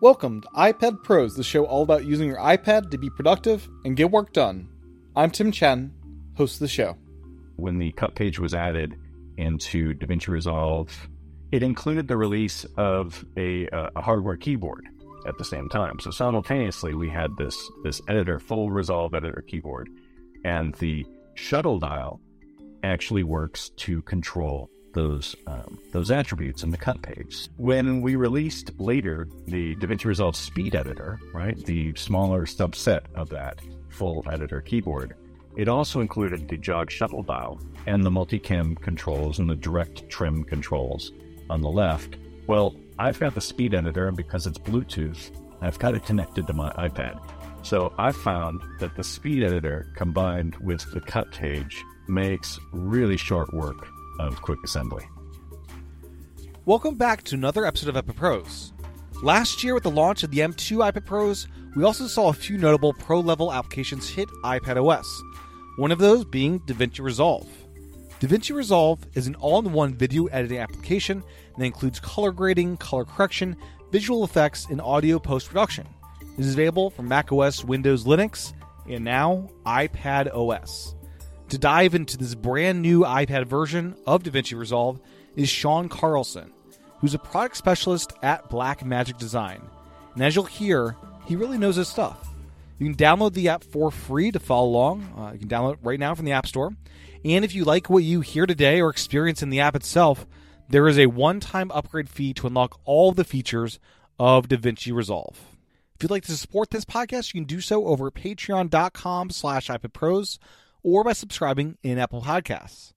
Welcome to iPad Pros, the show all about using your iPad to be productive and get work done. I'm Tim Chaten, host of the show. When the cut page was added into DaVinci Resolve, it included the release of a, uh, a hardware keyboard at the same time. So simultaneously, we had this this editor, full Resolve editor keyboard, and the shuttle dial actually works to control those um, those attributes in the cut page. When we released later the DaVinci Resolve Speed Editor, right, the smaller subset of that full editor keyboard, it also included the jog shuttle dial and the multicam controls and the direct trim controls on the left. Well, I've got the Speed Editor, and because it's Bluetooth, I've got it connected to my iPad. So I found that the Speed Editor combined with the cut page makes really short work of quick assembly. Welcome back to another episode of iPad Pros. Last year, with the launch of the M2 iPad Pros, we also saw a few notable pro level applications hit iPad OS, one of those being DaVinci Resolve. DaVinci Resolve is an all in one video editing application that includes color grading, color correction, visual effects, and audio post production. It is available for macOS, Windows, Linux, and now iPad OS. To dive into this brand new iPad version of DaVinci Resolve is Shawn Carlson, who's a product specialist at Blackmagic Design. And as you'll hear, he really knows his stuff. You can download the app for free to follow along. Uh, you can download it right now from the App Store. And if you like what you hear today or experience in the app itself, there is a one-time upgrade fee to unlock all the features of DaVinci Resolve. If you'd like to support this podcast, you can do so over at patreon.com slash iPadPros or by subscribing in Apple Podcasts.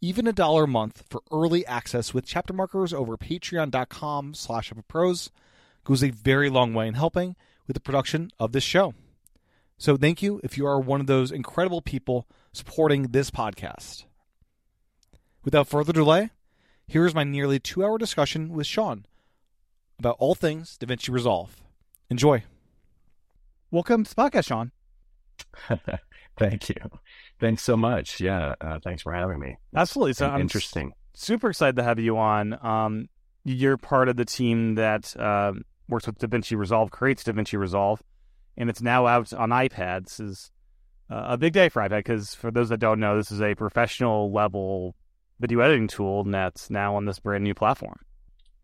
Even a dollar a month for early access with chapter markers over patreon.com slash pros goes a very long way in helping with the production of this show. So thank you if you are one of those incredible people supporting this podcast. Without further delay, here is my nearly two hour discussion with Shawn about all things DaVinci Resolve. Enjoy. Welcome to the podcast, Shawn. Thank you. Thanks so much. Yeah, uh, thanks for having me. Absolutely. So I'm interesting. super excited to have you on. Um, you're part of the team that uh, works with DaVinci Resolve, creates DaVinci Resolve, and it's now out on iPad. This is uh, a big day for iPad because, for those that don't know, this is a professional level video editing tool that's now on this brand new platform.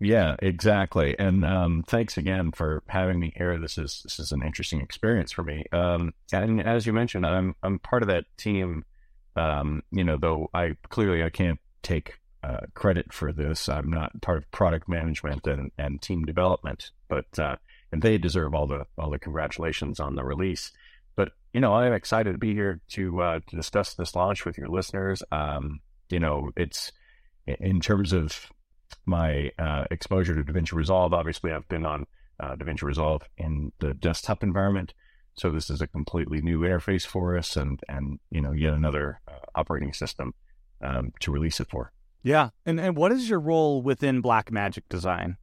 Yeah, exactly. And um, thanks again for having me here. This is this is an interesting experience for me. Um, and as you mentioned, I'm I'm part of that team. Um, you know, though I clearly I can't take uh, credit for this. I'm not part of product management and, and team development, but uh, and they deserve all the all the congratulations on the release. But you know, I'm excited to be here to uh, to discuss this launch with your listeners. Um, you know, it's in terms of my uh, exposure to DaVinci Resolve. Obviously, I've been on uh, DaVinci Resolve in the desktop environment, so this is a completely new interface for us, and and you know yet another uh, operating system um, to release it for. Yeah, and and what is your role within Blackmagic Design?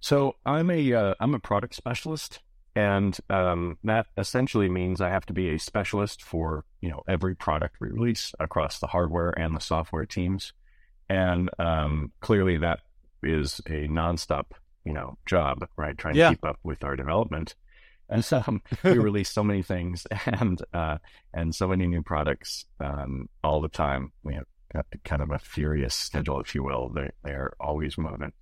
So I'm a am uh, a product specialist, and um, that essentially means I have to be a specialist for you know every product we release across the hardware and the software teams. And um, clearly, that is a nonstop, you know, job, right? Trying yeah. to keep up with our development. And so um, we release so many things and uh, and so many new products um, all the time. We have kind of a furious schedule, if you will. They they are always moving.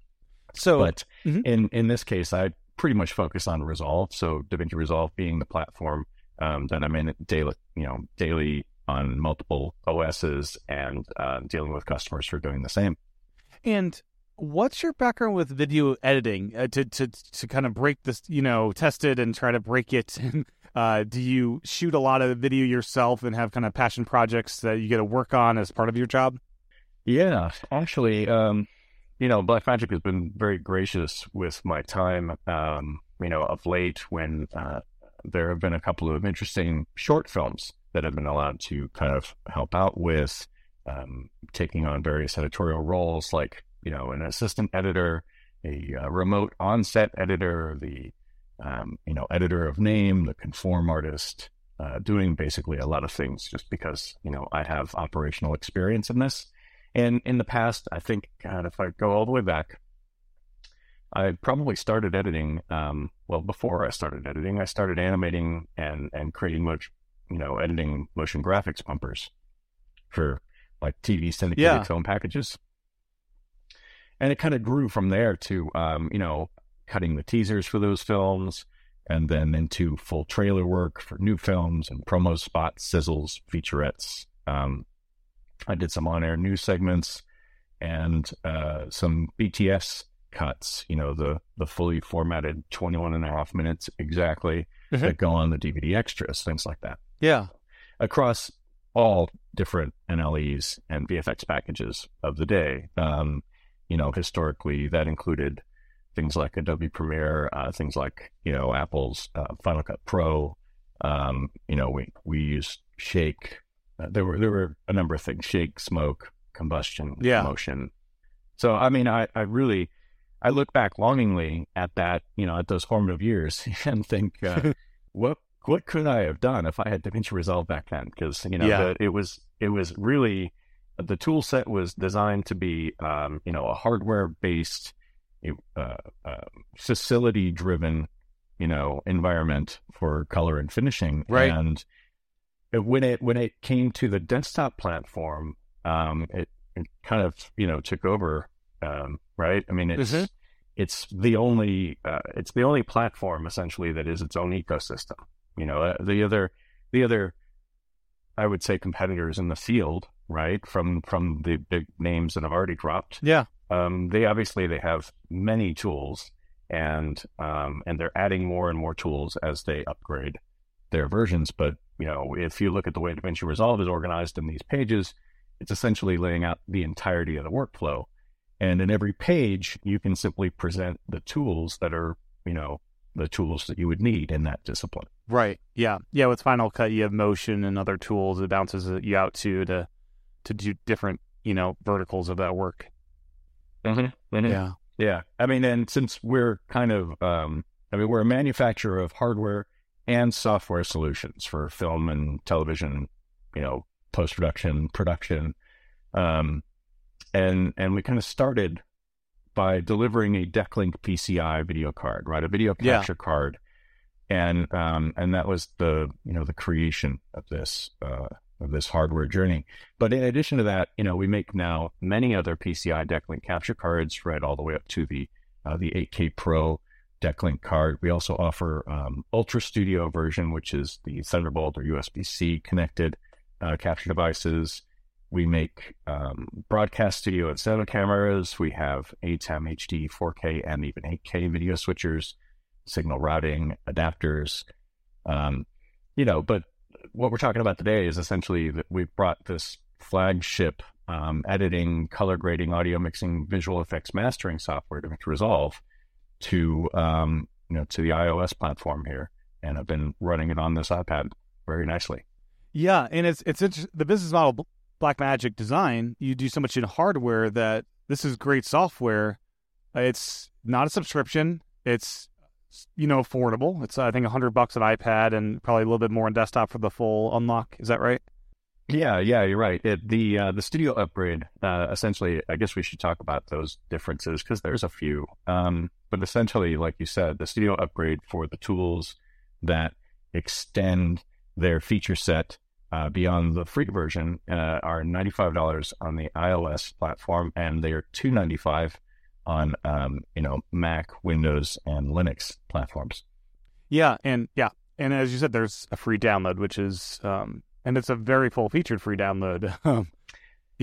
So, but mm-hmm. in in this case, I pretty much focus on Resolve. So DaVinci Resolve being the platform um, that I'm in daily, you know, daily on multiple OSs and uh, dealing with customers who are doing the same. And what's your background with video editing uh, to, to to kind of break this, you know, test it and try to break it? uh, do you shoot a lot of video yourself and have kind of passion projects that you get to work on as part of your job? Yeah, actually, um, you know, Blackmagic has been very gracious with my time. Um, you know, of late when uh, there have been a couple of interesting short films that have been allowed to kind of help out with um, taking on various editorial roles, like you know an assistant editor, a uh, remote on-set editor, the um, you know editor of name, the conform artist, uh, doing basically a lot of things just because you know I have operational experience in this. And in the past, I think, God, if I go all the way back, I probably started editing. Um, well, before I started editing, I started animating and and creating much, you know, editing motion graphics bumpers for like TV syndicated Yeah. film packages. And it kind of grew from there to, um, you know, cutting the teasers for those films, and then into full trailer work for new films and promo spots, sizzles, featurettes. Um, I did some on-air news segments and uh, some BTS cuts, you know, the the fully formatted 21 and a half minutes exactly Mhm. that go on the DVD extras, things like that. Yeah. Across all different NLEs and VFX packages of the day. Um, you know, historically that included things like Adobe Premiere, uh, things like, you know, Apple's uh, Final Cut Pro. Um, you know, we, we used Shake. Uh, there were there were a number of things: Shake, Smoke, Combustion, Yeah. Motion. So, I mean, I, I really, I look back longingly at that, you know, at those formative years and think, uh, what what could I have done if I had DaVinci Resolve back then? Because you know, Yeah. the, it was it was really the tool set was designed to be, um, you know, a hardware based, uh, uh, facility driven, you know, environment for color and finishing. Right. And when it when it came to the desktop platform, um, it, it kind of you know took over. Um, right. I mean, it's Mhm. it's the only uh, it's the only platform essentially that is its own ecosystem. You know, uh, the other the other I would say competitors in the field, right? From from the big names that have already dropped. Yeah. Um, they obviously they have many tools and um, and they're adding more and more tools as they upgrade their versions. But you know, if you look at the way DaVinci Resolve is organized in these pages, it's essentially laying out the entirety of the workflow. And in every page, you can simply present the tools that are, you know, the tools that you would need in that discipline. Right. Yeah. Yeah. With Final Cut, you have motion and other tools it bounces you out to to to do different, you know, verticals of that work. Mm-hmm. Yeah. Yeah. I mean, and since we're kind of, um, I mean, we're a manufacturer of hardware and software solutions for film and television, you know, post production, production. Um, and, and we kind of started by delivering a Decklink PCI video card, right? A video Yeah. capture card. And, um, and that was the, you know, the creation of this, uh, of this hardware journey. But in addition to that, you know, we make now many other PCI Decklink capture cards, right, all the way up to the uh, the 8K Pro Decklink card. We also offer um, UltraStudio version, which is the Thunderbolt or USB-C connected uh, capture devices. We make um, broadcast studio and cinema cameras. We have ATEM HD, 4K, and even 8K video switchers, signal routing adapters. Um, you know, but what we're talking about today is essentially that we've brought this flagship um, editing, color grading, audio mixing, visual effects mastering software to Resolve to um, you know to the iOS platform here, and I've been running it on this iPad very nicely. Yeah, and it's it's the business model Blackmagic design. You do so much in hardware that this is great software. Uh, It's not a subscription. It's you know affordable. It's I think hundred bucks an iPad and probably a little bit more on desktop for the full unlock. Is that right? Yeah, yeah, you're right. It, the uh, the studio upgrade, uh, essentially, I guess we should talk about those differences because there's a few. Um, but essentially, like you said, the studio upgrade for the tools that extend their feature set uh, beyond the free version uh, are ninety five dollars on the iOS platform, and they are two ninety five on um, you know Mac, Windows, and Linux platforms. Yeah, and yeah, and as you said, there's a free download, which is um, and it's a very full featured free download. Um,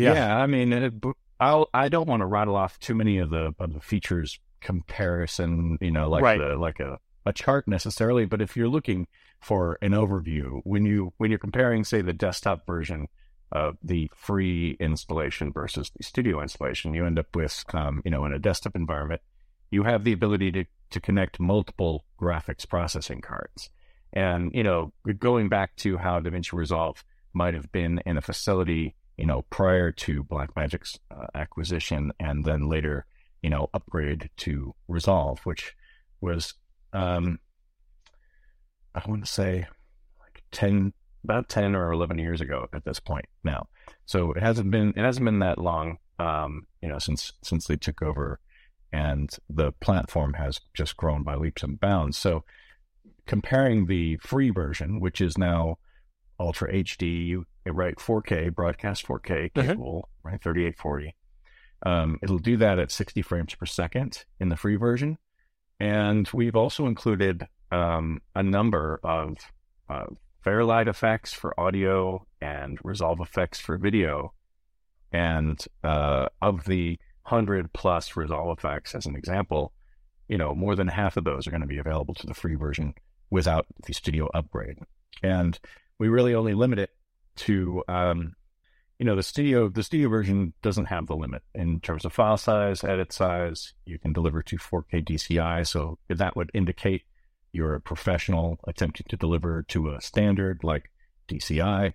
yeah. I mean, it, I'll, I don't want to rattle off too many of the of the features comparison, you know, like Right. the like a, a chart necessarily. But if you're looking for an overview, when you when you're comparing, say, the desktop version of the free installation versus the studio installation, you end up with, um, you know, in a desktop environment, you have the ability to to connect multiple graphics processing cards. And, you know, going back to how DaVinci Resolve might have been in a facility, you know, prior to Blackmagic's uh, acquisition and then later, you know, upgrade to Resolve, which was, um, I want to say like 10, about 10 or 11 years ago at this point now. So it hasn't been, it hasn't been that long, um, you know, since, since they took over and the platform has just grown by leaps and bounds. So comparing the free version, which is now Ultra HD, you right, 4K, broadcast 4K Mhm. capable, right, 3840. Um, it'll do that at 60 frames per second in the free version. And we've also included um, a number of uh, Fairlight effects for audio and Resolve effects for video. And uh, of the 100 plus Resolve effects, as an example, you know, more than half of those are going to be available to the free version without the studio upgrade. And we really only limit it to, um, you know, the studio, the studio version doesn't have the limit in terms of file size, edit size. You can deliver to 4K DCI. So that would indicate you're a professional attempting to deliver to a standard like DCI.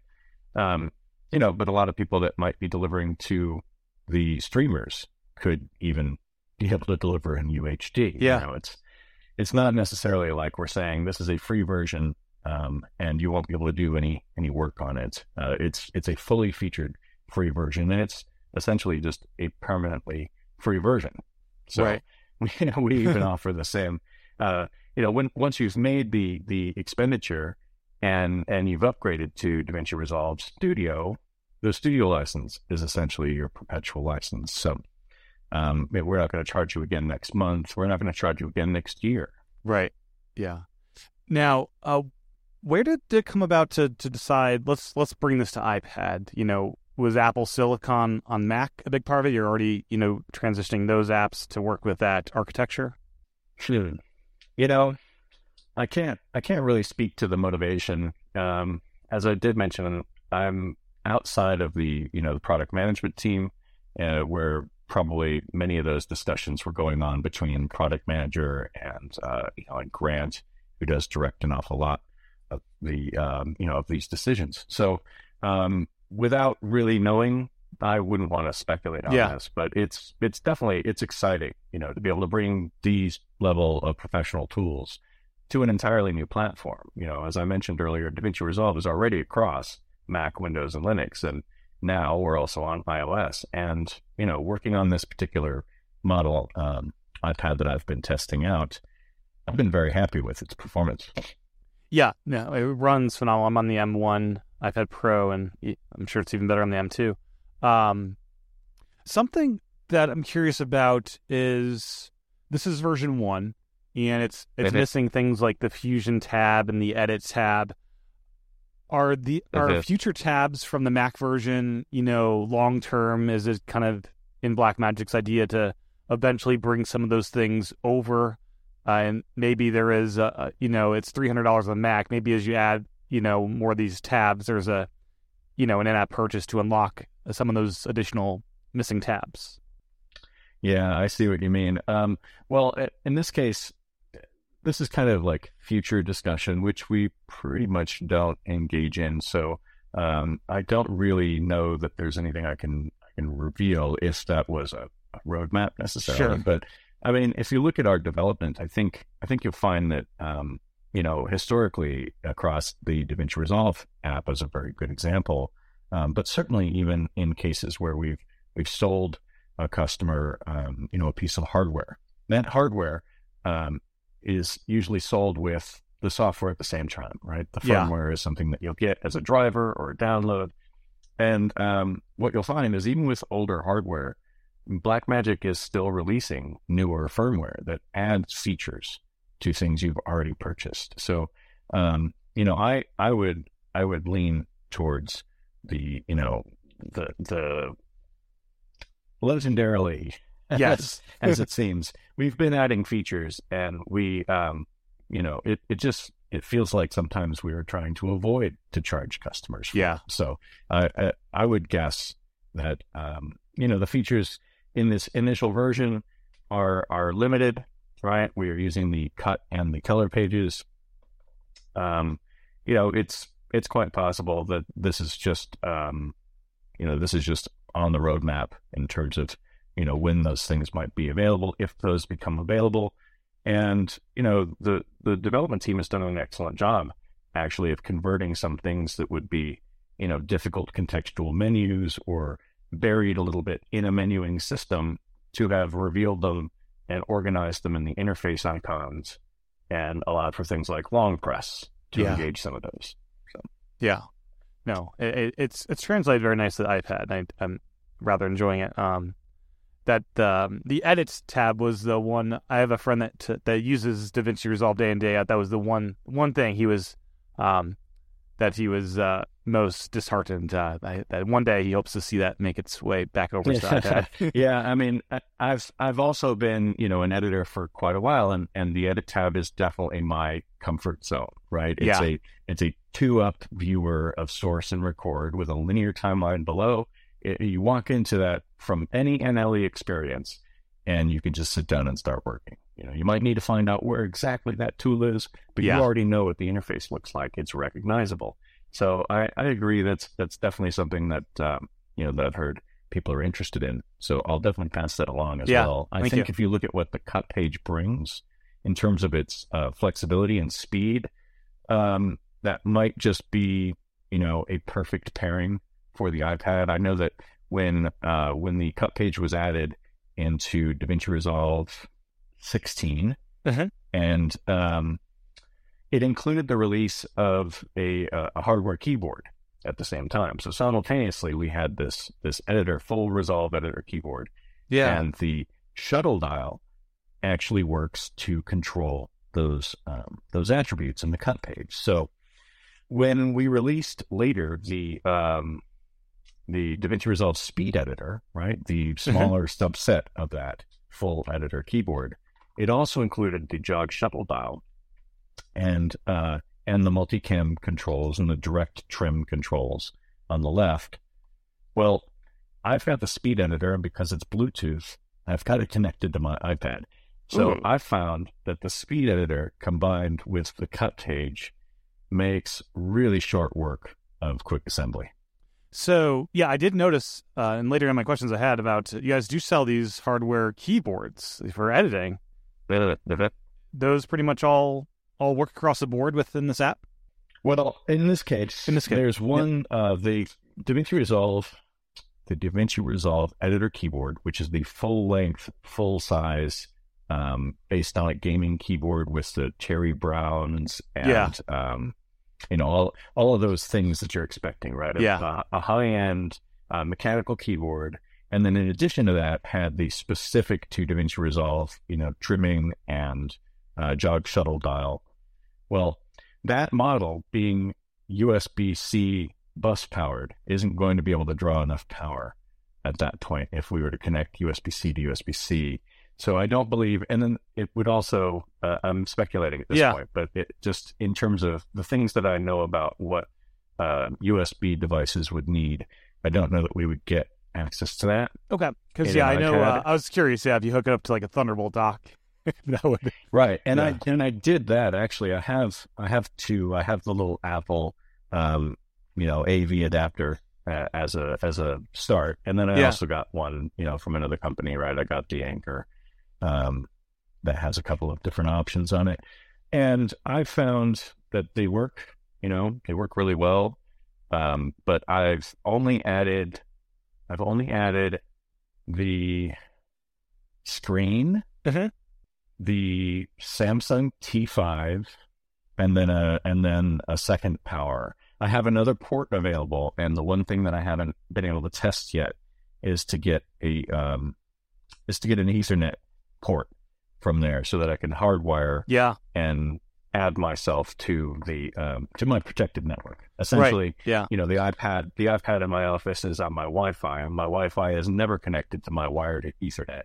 Um, you know, but a lot of people that might be delivering to the streamers could even be able to deliver in UHD. Yeah. You know, it's it's not necessarily like we're saying this is a free version um, and you won't be able to do any any work on it. Uh, it's it's a fully featured free version, and it's essentially just a permanently free version. So Right. we we even offer the same. Uh, you know, when once you've made the the expenditure and and you've upgraded to DaVinci Resolve Studio, the Studio license is essentially your perpetual license. So um, we're not going to charge you again next month. We're not going to charge you again next year. Right. Yeah. Now, uh, where did it come about to to decide? Let's let's bring this to iPad. You know, was Apple Silicon on Mac a big part of it? You're already you know transitioning those apps to work with that architecture. You know, I can't I can't really speak to the motivation. Um, as I did mention, I'm outside of the you know the product management team, uh, where probably many of those discussions were going on between product manager and uh, you know and Grant, who does direct an awful lot of the um, you know of these decisions. So um, without really knowing I wouldn't want to speculate on Yeah. this, but it's it's definitely it's exciting, you know, to be able to bring these level of professional tools to an entirely new platform. You know, as I mentioned earlier, DaVinci Resolve is already across Mac, Windows, and Linux, and now we're also on iOS. And you know, working on this particular model um, iPad that I've been testing out, I've been very happy with its performance. Yeah, no, it runs phenomenal. I'm on the M1 iPad Pro, and I'm sure it's even better on the M2. Um, something that I'm curious about is this is version one, and it's it's Mhm. missing things like the Fusion tab and the Edit tab. Are the are Mhm. future tabs from the Mac version, you know, long term? Is it kind of in Blackmagic's idea to eventually bring some of those things over uh, and maybe there is a, you know it's three hundred dollars on Mac. Maybe as you add you know more of these tabs, there's a you know an in-app purchase to unlock some of those additional missing tabs. Yeah, I see what you mean. Um, well, in this case, this is kind of like future discussion, which we pretty much don't engage in. So um, I don't really know that there's anything I can I can reveal if that was a, a roadmap necessarily. Sure. But I mean, if you look at our development, I think I think you'll find that um, you know historically across the DaVinci Resolve app is a very good example. Um, but certainly even in cases where we've we've sold a customer, um, you know, a piece of hardware. That hardware um, is usually sold with the software at the same time, right? The Yeah. firmware is something that you'll get as a driver or a download. And um, what you'll find is even with older hardware, Blackmagic is still releasing newer firmware that adds features to things you've already purchased. So, um, you know, I I would I would lean towards the you know the the legendarily Yes. as it seems we've been adding features and we um you know it it just it feels like sometimes we are trying to avoid to charge customers for Yeah. so I, I i would guess that um you know the features in this initial version are are limited right? We are using the cut and the color pages. Um you know it's it's quite possible that this is just um you know this is just on the roadmap in terms of you know when those things might be available if those become available. And you know the the development team has done an excellent job actually of converting some things that would be you know difficult contextual menus or buried a little bit in a menuing system to have revealed them and organized them in the interface icons and allowed for things like long press to Yeah. engage some of those. Yeah, no, it, it- it's it's translated very nicely to iPad. And I, I'm rather enjoying it. Um, that um, the edits tab was the one. I have a friend that that uses DaVinci Resolve day in day out. That was the one one thing he was um, that he was uh, most disheartened. Uh, I, that one day he hopes to see that make its way back over to iPad. yeah, I mean, I've I've also been you know an editor for quite a while, and and the edit tab is definitely my comfort zone. Right? It's Yeah. a it's a two up viewer of source and record with a linear timeline below. It, you walk into that from any NLE experience, and you can just sit down and start working. You know, you might need to find out where exactly that tool is, but Yeah. you already know what the interface looks like. It's recognizable. So I, I agree. That's that's definitely something that um, you know that I've heard people are interested in. So I'll definitely pass that along as Yeah, well. I think you. if you look at what the cut page brings in terms of its uh, flexibility and speed, um, that might just be you know a perfect pairing for the iPad. I know that when uh, when the cut page was added into DaVinci Resolve 16, Mhm. and um, it included the release of a, uh, a hardware keyboard at the same time. So simultaneously, we had this this editor, full Resolve editor keyboard, Yeah. and the shuttle dial actually works to control those um, those attributes in the cut page. So when we released later the um, the DaVinci Resolve Speed Editor, right, the smaller subset of that full editor keyboard, it also included the jog shuttle dial and uh, and the multicam controls and the direct trim controls on the left. Well, I've got the speed editor, and because it's Bluetooth, I've got it connected to my iPad. So Ooh. I found that the speed editor combined with the cut page makes really short work of quick assembly. So yeah, I did notice, uh, and later in my questions I had about you guys do sell these hardware keyboards for editing. Those pretty much all all work across the board within this app. Well, in this case, In this case, there's one uh, the DaVinci Resolve, the DaVinci Resolve editor keyboard, which is the full length, full size, um, based on a gaming keyboard with the cherry browns and Yeah. um, you know all all of those things that you're expecting, right? A- Yeah. a, a high end uh, mechanical keyboard. And then in addition to that, had the specific to DaVinci Resolve, you know, trimming and uh, jog shuttle dial. Well, that model being USB C bus powered isn't going to be able to draw enough power at that point if we were to connect USB C to USB C. So I don't believe, and then it would also, uh, I'm speculating at this Yeah. point, but it just in terms of the things that I know about what uh, USB devices would need, I don't know that we would get access to that. Okay, because yeah, I know. Uh, I was curious. Yeah, if you hook it up to like a Thunderbolt dock, that would. Right. And Yeah. I and I did that actually. I have I have two. I have the little Apple um, you know, AV adapter uh, as a as a start. And then I Yeah. also got one, you know, from another company, right? I got the Anker um that has a couple of different options on it. And I found that they work, you know, they work really well. Um, but I've only added I've only added the screen Mhm. the Samsung T5 and then a and then a second power. I have another port available, and the one thing that I haven't been able to test yet is to get a um, is to get an Ethernet port from there so that I can hardwire Yeah, and add myself to the um, to my protected network. Essentially, yeah. you know, the iPad the iPad in my office is on my Wi-Fi, and my Wi-Fi is never connected to my wired Ethernet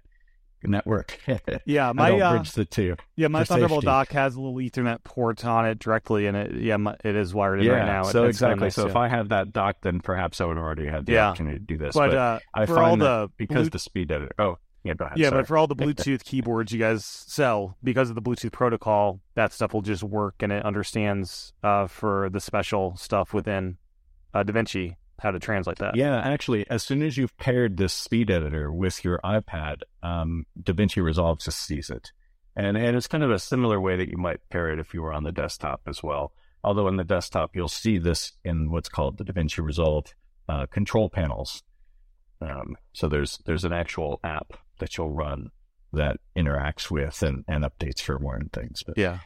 network. Yeah, I my don't uh, bridge the two. yeah my Thunderbolt safety. dock has a little Ethernet port on it directly, and it yeah my, it is wired in Yeah, right now. so kinda exactly. nice, so if I had that dock, then perhaps I would already have the Yeah. opportunity to do this. but, But, uh, I for find all that the because Blu- the speed editor. Oh, yeah, go ahead. yeah, sorry. but for all the Bluetooth keyboards you guys sell, because of the Bluetooth protocol, that stuff will just work, and it understands uh, for the special stuff within uh, DaVinci how to translate that. Yeah, actually, as soon as you've paired this speed editor with your iPad, um, DaVinci Resolve just sees it. And, and it's kind of a similar way that you might pair it if you were on the desktop as well. Although in the desktop, you'll see this in what's called the DaVinci Resolve uh, control panels. Um, so there's there's an actual app that you'll run that interacts with and, and updates firmware and things. But Yeah.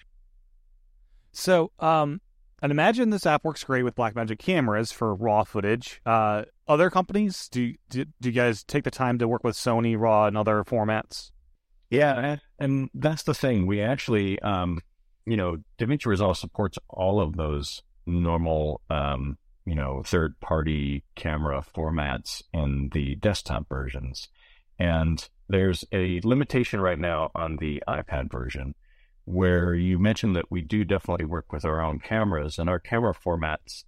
So, um, I'd imagine this app works great with Blackmagic cameras for raw footage. Uh, other companies, do, do do you guys take the time to work with Sony RAW and other formats? Yeah, and- and that's the thing. We actually, um, you know, DaVinci Resolve supports all of those normal, um, you know, third-party camera formats in the desktop versions. And there's a limitation right now on the iPad version where you mentioned that we do definitely work with our own cameras and our camera formats.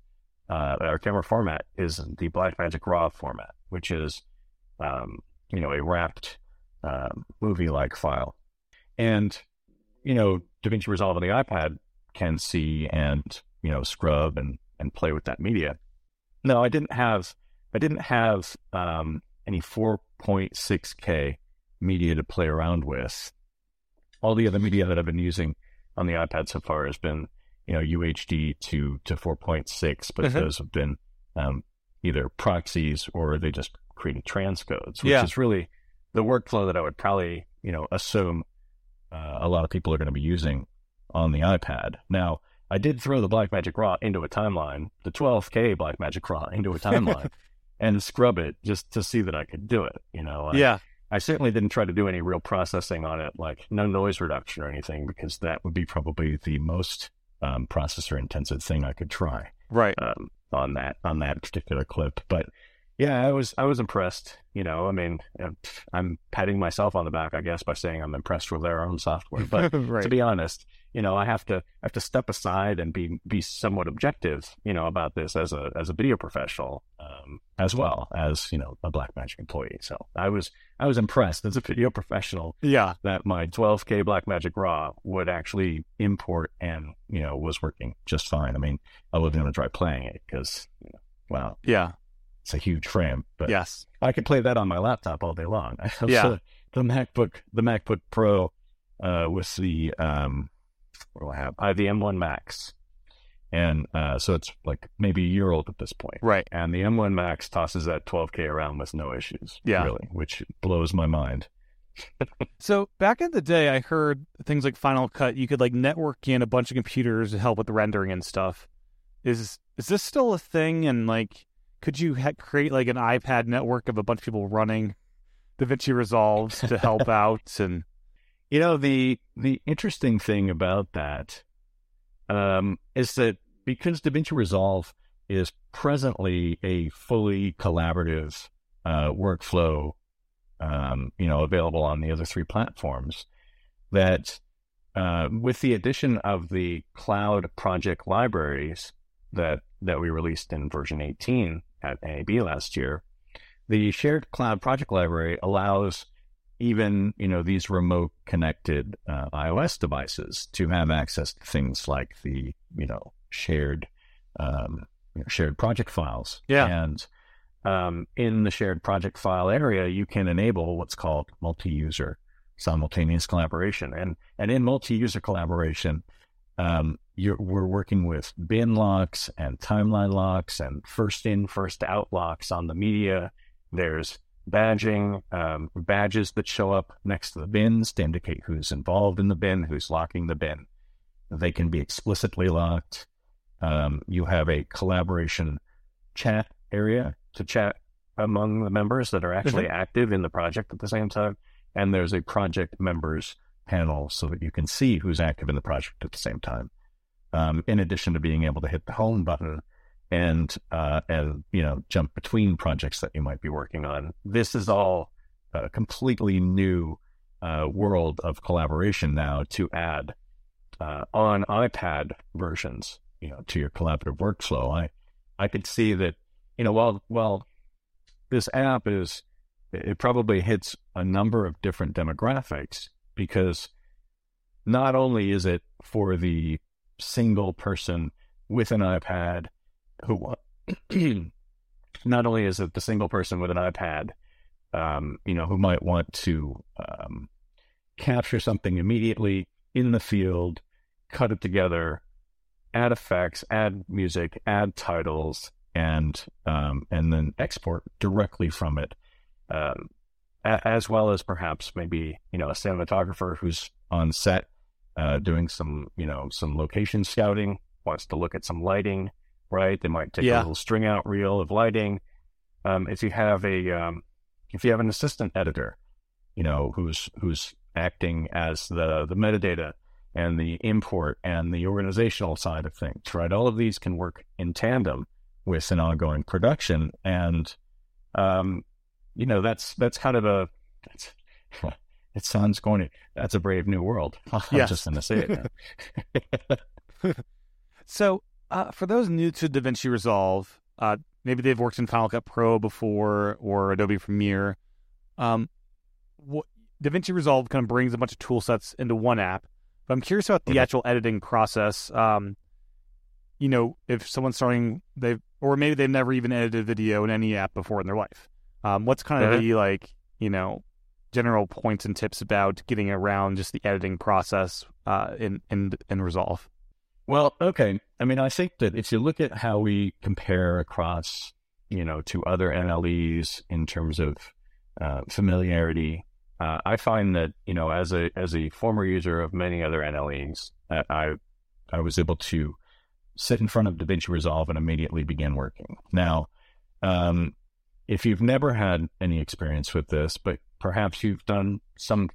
Uh, our camera format is the Blackmagic RAW format, which is, um, you know, a wrapped um, movie-like file. And, you know, DaVinci Resolve on the iPad can see and, you know, scrub and, and play with that media. No, I didn't have, I didn't have, um, any 4.6K media to play around with. All the other media that I've been using on the iPad so far has been, you know, UHD to, to 4.6, but Mhm. those have been, um, either proxies or they just created transcodes, which Yeah. is really the workflow that I would probably, you know, assume uh, a lot of people are going to be using on the iPad. Now, I did throw the Blackmagic Raw into a timeline, the 12K Blackmagic Raw into a timeline, and scrub it just to see that I could do it. You know, I, yeah, I certainly didn't try to do any real processing on it, like no noise reduction or anything, because that would be probably the most um, processor intensive thing I could try right. um, on that on that particular clip. But yeah, I was I was impressed. You know, I mean, uh, I'm patting myself on the back, I guess, by saying I'm impressed with their own software. But right. to be honest, you know, I have to I have to step aside and be be somewhat objective, you know, about this as a as a video professional, um, as well as you know a Blackmagic employee. So I was I was impressed as a video professional yeah, that my 12K Blackmagic Raw would actually import and you know was working just fine. I mean, I wasn't going to try playing it because you know, wow, yeah, it's a huge frame, but yes, I could play that on my laptop all day long. Yeah. the, the MacBook, the MacBook Pro, uh, with the um, what do I have? I have the M1 Max, and uh, so it's like maybe a year old at this point. right. And the M1 Max tosses that 12K around with no issues. Yeah. really, which blows my mind. So back in the day, I heard things like Final Cut. You could like network in a bunch of computers to help with the rendering and stuff. Is is this still a thing? And like, could you ha- create like an iPad network of a bunch of people running DaVinci Resolves to help out? And You know the the interesting thing about that um, is that because DaVinci Resolve is presently a fully collaborative uh, workflow, um, you know, available on the other three platforms, that uh, with the addition of the cloud project libraries that that we released in version 18 at NAB last year, the shared cloud project library allows even you know these remote connected uh, iOS devices to have access to things like the you know shared um, you know, shared project files. Yeah. and um, in the shared project file area, you can enable what's called multi-user simultaneous collaboration, and and in multi-user collaboration. Um, you're, we're working with bin locks and timeline locks and first in, first out locks on the media. There's badging, um, badges that show up next to the bins to indicate who's involved in the bin, who's locking the bin. They can be explicitly locked. Um, you have a collaboration chat area to chat among the members that are actually active in the project at the same time. And there's a project members panel so that you can see who's active in the project at the same time. Um, in addition to being able to hit the home button and uh, and you know jump between projects that you might be working on. This is all a completely new uh, world of collaboration now to add uh, on iPad versions, you know, to your collaborative workflow. I I could see that you know while while this app is it probably hits a number of different demographics because not only is it for the single person with an iPad who not only is it the single person with an iPad, um, you know, who might want to um, capture something immediately in the field, cut it together, add effects, add music, add titles, and um, and then export directly from it. Um, a- as well as perhaps maybe you know a cinematographer who's on set uh, doing some you know some location scouting wants to look at some lighting, right? They might take a little string out reel of lighting. Um, if you have a um, if you have an assistant editor, you know who's who's acting as the the metadata and the import and the organizational side of things, right? All of these can work in tandem with an ongoing production, and um, you know that's that's kind of a that's, it sounds corny. That's a brave new world. I'm Yes. just going to say it. Now. So, uh, for those new to DaVinci Resolve, uh, maybe they've worked in Final Cut Pro before or Adobe Premiere. Um, what, DaVinci Resolve kind of brings a bunch of tool sets into one app. But I'm curious about the actual editing process. Um, you know, if someone's starting, they've or maybe they've never even edited a video in any app before in their life. Um, what's kind of Mhm. the like, you know, general points and tips about getting around just the editing process uh, in in in Resolve? Well, okay. I mean, I think that if you look at how we compare across, you know, to other NLEs in terms of uh, familiarity, uh, I find that you know, as a as a former user of many other NLEs, that I I was able to sit in front of DaVinci Resolve and immediately begin working. Now, um, if you've never had any experience with this, but perhaps you've done some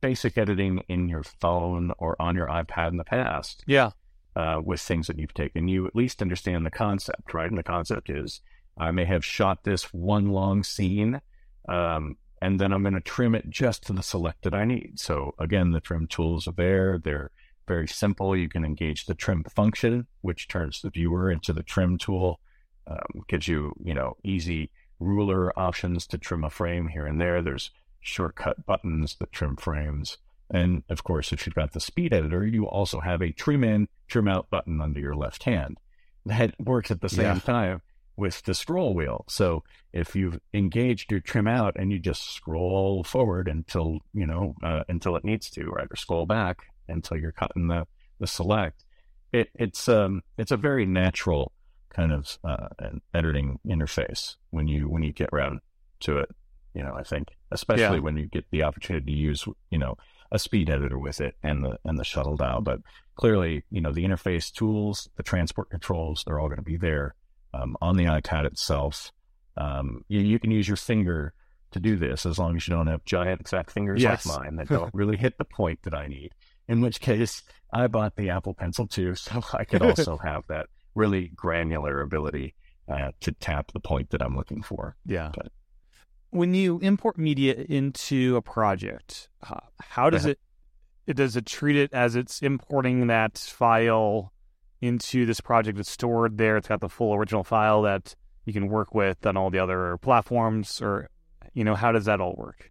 basic editing in your phone or on your iPad in the past, Yeah. Uh, with things that you've taken, you at least understand the concept, right? And the concept is I may have shot this one long scene, um, and then I'm going to trim it just to the select that I need. So again, the trim tools are there. They're very simple. You can engage the trim function, which turns the viewer into the trim tool, um, gives you, you know, easy ruler options to trim a frame here and there. There's shortcut buttons that trim frames. And of course, if you've got the speed editor, you also have a trim in, trim out button under your left hand. That works at the same Yeah. time with the scroll wheel. So if you've engaged your trim out and you just scroll forward until, you know, uh, until it needs to, right? Or scroll back until you're cutting the, the select, it, it's, um, it's a very natural kind of, uh, an editing interface when you, when you get around to it. You know, I think, especially Yeah. when you get the opportunity to use, you know, a speed editor with it and the and the shuttle dial. But clearly, you know, the interface tools, the transport controls, they're all going to be there um, on the iPad itself. Um, you, you can use your finger to do this as long as you don't have giant fat fingers Yes. like mine that don't really hit the point that I need. In which case, I bought the Apple Pencil too, so I could also have that really granular ability uh, to tap the point that I'm looking for. Yeah. But- when you import media into a project, uh, how does Uh-huh. it, it does it treat it as it's importing that file into this project that's stored there? It's got the full original file that you can work with on all the other platforms, or you know, how does that all work?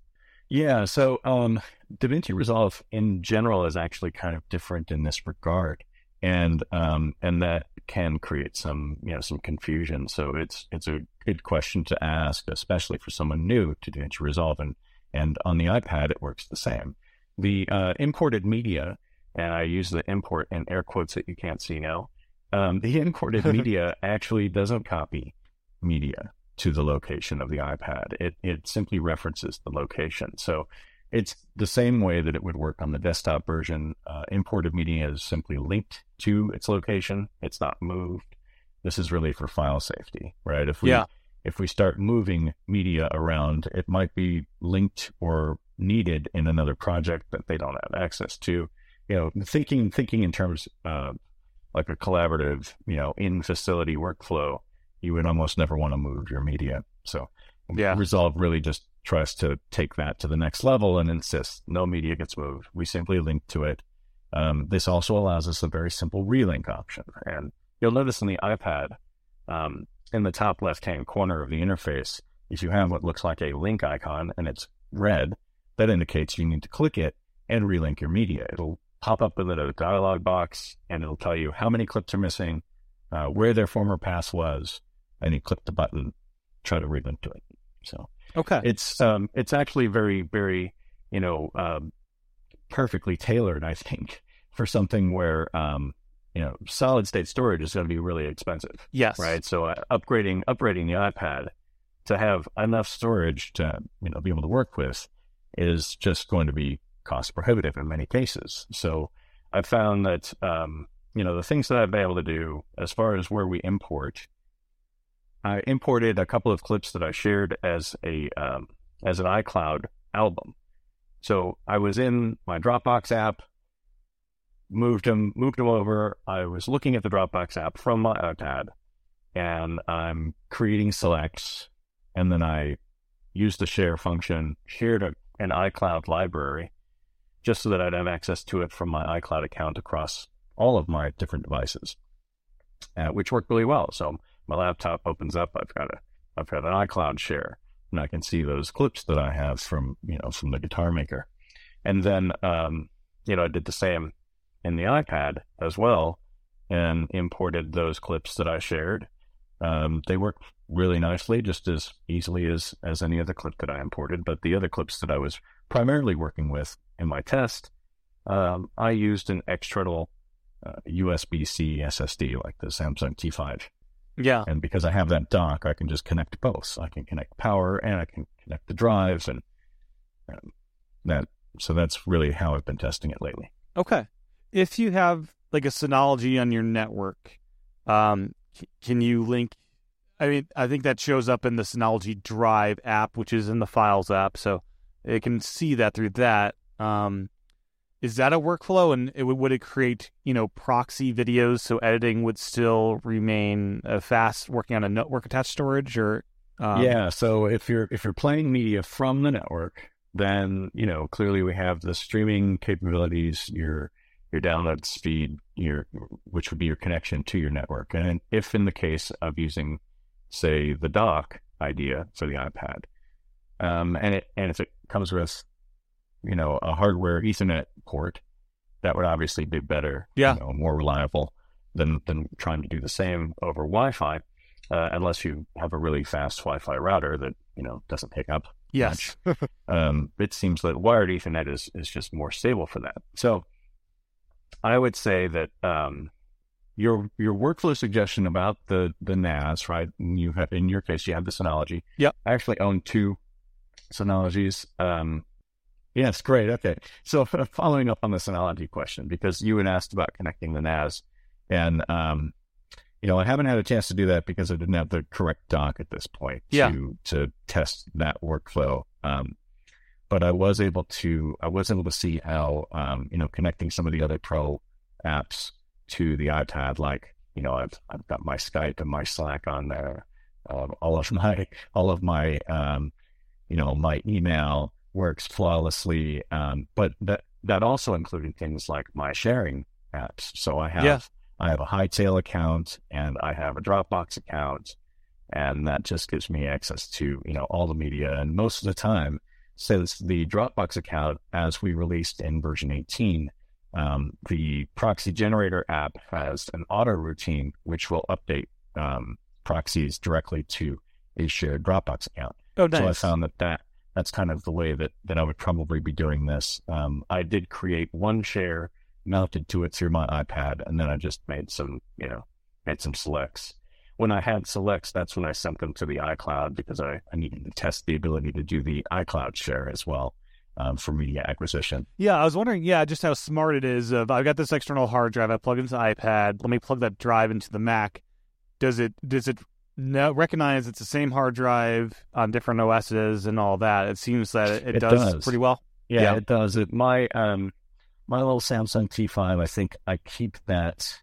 Yeah, so um, DaVinci Resolve in general is actually kind of different in this regard, and um, and that can create some you know some confusion. So it's it's a good question to ask, especially for someone new to DaVinci Resolve, and and on the iPad it works the same. The uh, imported media, and I use the import in air quotes that you can't see now. Um, the imported media actually doesn't copy media to the location of the iPad. It it simply references the location. So it's the same way that it would work on the desktop version. Uh, imported media is simply linked to its location. It's not moved. This is really for file safety, right? If we Yeah. if we start moving media around, it might be linked or needed in another project that they don't have access to. You know, thinking thinking in terms uh, like a collaborative, you know, in facility workflow, you would almost never want to move your media. So Yeah. Resolve really just tries to take that to the next level and insists no media gets moved. We simply link to it. Um, this also allows us a very simple relink option. And you'll notice in the iPad, um, in the top left hand corner of the interface, if you have what looks like a link icon and it's red, that indicates you need to click it and relink your media. It'll pop up with a dialog box and it'll tell you how many clips are missing, uh, where their former pass was, and you click the button, try to relink to it. So Okay. it's um, it's actually very very you know um, perfectly tailored, I think, for something where um, you know solid state storage is going to be really expensive yes. right? So uh, upgrading upgrading the iPad to have enough storage to you know be able to work with is just going to be cost prohibitive in many cases. So I found that um, you know the things that I've been able to do as far as where we import. I imported a couple of clips that I shared as a um, as an iCloud album. So I was in my Dropbox app, moved them moved them over. I was looking at the Dropbox app from my iPad, and I'm creating selects, and then I used the share function, shared a, an iCloud library, just so that I'd have access to it from my iCloud account across all of my different devices, uh, which worked really well. So my laptop opens up. I've got a I've got an iCloud share, and I can see those clips that I have from you know from the Guitar Maker, and then um, you know I did the same in the iPad as well, and imported those clips that I shared. Um, they work really nicely, just as easily as as any other clip that I imported. But the other clips that I was primarily working with in my test, um, I used an external uh, USB-C SSD like the Samsung T5. Yeah. And because I have that dock, I can just connect both. I can connect power and I can connect the drives and um, that. So that's really how I've been testing it lately. Okay. If you have like a Synology on your network, um, c- can you link? I mean, I think that shows up in the Synology Drive app, which is in the Files app, so it can see that through that. Um, is that a workflow, and it would, would it create you know proxy videos so editing would still remain fast working on a network attached storage, or um, yeah. So if you're if you're playing media from the network, then you know clearly we have the streaming capabilities, your your download speed, your which would be your connection to your network, and if in the case of using, say, the dock idea for the iPad, um, and it and if it comes with you know, a hardware Ethernet port, that would obviously be better, yeah, you know, more reliable than than trying to do the same over Wi-Fi, uh, unless you have a really fast Wi-Fi router that you know doesn't pick up. Yes, um, it seems that wired Ethernet is is just more stable for that. So, I would say that um, your your workflow suggestion about the the NAS, right? You have in your case you have the Synology. Yep. I actually own two Synologies. Um, Yes, great. Okay. So following up on the Synology question, because you had asked about connecting the NAS, and um, you know, I haven't had a chance to do that because I didn't have the correct dock at this point yeah. to to test that workflow. Um, but I was able to I was able to see how um, you know connecting some of the other pro apps to the iPad, like you know I've I've got my Skype and my Slack on there, um, all of my all of my um, you know my email works flawlessly. Um, but that that also included things like my sharing apps. So I have yeah. I have a Hightail account and I have a Dropbox account, and that just gives me access to you know all the media. And most of the time, since the Dropbox account, as we released in version 18, um, the proxy generator app has an auto routine which will update um, proxies directly to a shared Dropbox account. Oh, nice. So I found that that that's kind of the way that, that I would probably be doing this. Um, I did create one share mounted to it through my iPad, and then I just made some, you know, made some selects. When I had selects, that's when I sent them to the iCloud because I, I needed to test the ability to do the iCloud share as well um, for media acquisition. Yeah, I was wondering, yeah, just how smart it is. Of I've got this external hard drive, I plug into the iPad. Let me plug that drive into the Mac. Does it does it no, recognize it's the same hard drive on different OSs and all that. It seems that it, it, does, does. pretty well. Yeah, Yeah. it does. It my um my little Samsung T5. I think I keep that.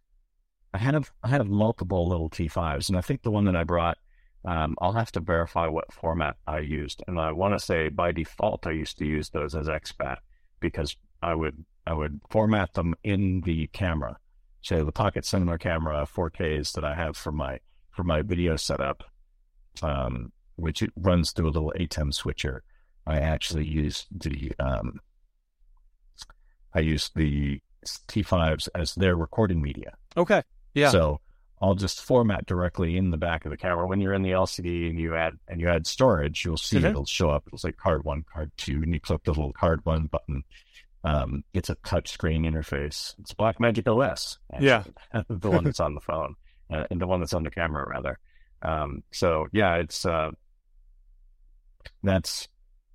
I have I have multiple little T5s, and I think the one that I brought. Um, I'll have to verify what format I used, and I want to say by default I used to use those as exFAT because I would I would format them in the camera. So the Pocket Cinema camera 4Ks that I have for my for my video setup, um, which it runs through a little ATEM switcher. I actually use the um, I use the T5s as their recording media. Okay. Yeah. So I'll just format directly in the back of the camera. When you're in the LCD and you add and you add storage, you'll see Mhm. it'll show up. It'll say card one, card two, and you click the little card one button. Um, it's a touch screen interface. It's Blackmagic OS. Yeah. the one that's on the phone, uh, and the one that's on the camera rather. Um, so yeah, it's uh, that's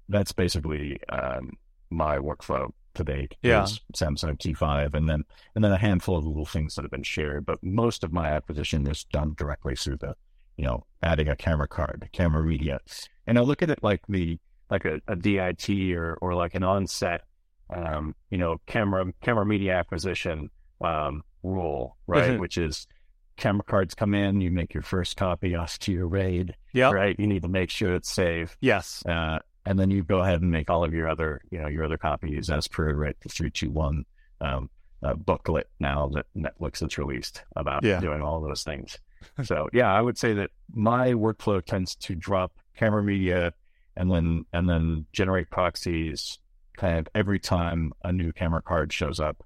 that's basically um, my workflow to date. Yeah. Samsung T5, and then and then a handful of little things that have been shared. But most of my acquisition is done directly through the, you know, adding a camera card, camera media, and I look at it like the like a, a DIT or or like an onset, um, you know, camera camera media acquisition um, rule, right? Mhm. Which is camera cards come in, you make your first copy off to your RAID, Yep. right? You need to make sure it's safe. Yes. Uh, and then you go ahead and make all of your other, you know, your other copies as per right the three two one um, uh, booklet now that Netflix has released about Yeah. doing all those things. so yeah, I would say that my workflow tends to drop camera media and then and then generate proxies kind of every time a new camera card shows up.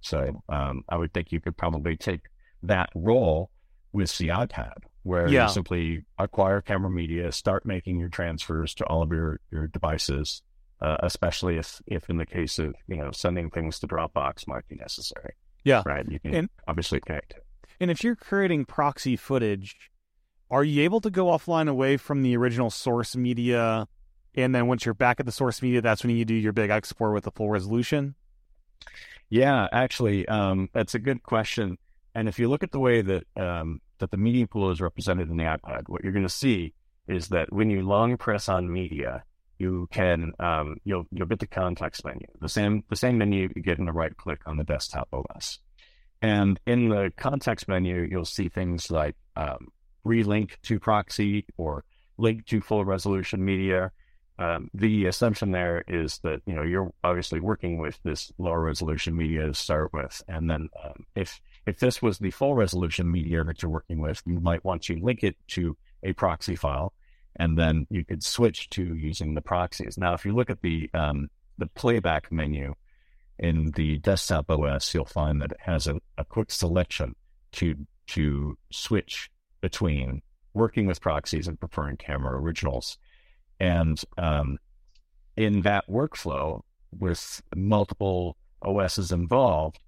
So um, I would think you could probably take that role with the iPad, where Yeah. you simply acquire camera media, start making your transfers to all of your your devices, uh, especially if if in the case of you know sending things to Dropbox might be necessary. Yeah. right. You can And- obviously connect. And if you're creating proxy footage, are you able to go offline away from the original source media? And then once you're back at the source media, that's when you do your big export with the full resolution? Yeah, actually, um, that's a good question. And if you look at the way that um, that the media pool is represented in the iPad, what you're going to see is that when you long press on media, you can um, you'll you'll get the context menu, the same the same menu you get in the right click on the desktop OS. And in the context menu, you'll see things like um, relink to proxy or link to full resolution media. Um, the assumption there is that you know you're obviously working with this lower resolution media to start with, and then um, if if this was the full resolution media that you're working with, you might want to link it to a proxy file, and then you could switch to using the proxies. Now, if you look at the um, the playback menu in the desktop OS, you'll find that it has a, a quick selection to to switch between working with proxies and preferring camera originals. And um, in that workflow, with multiple OSs involved,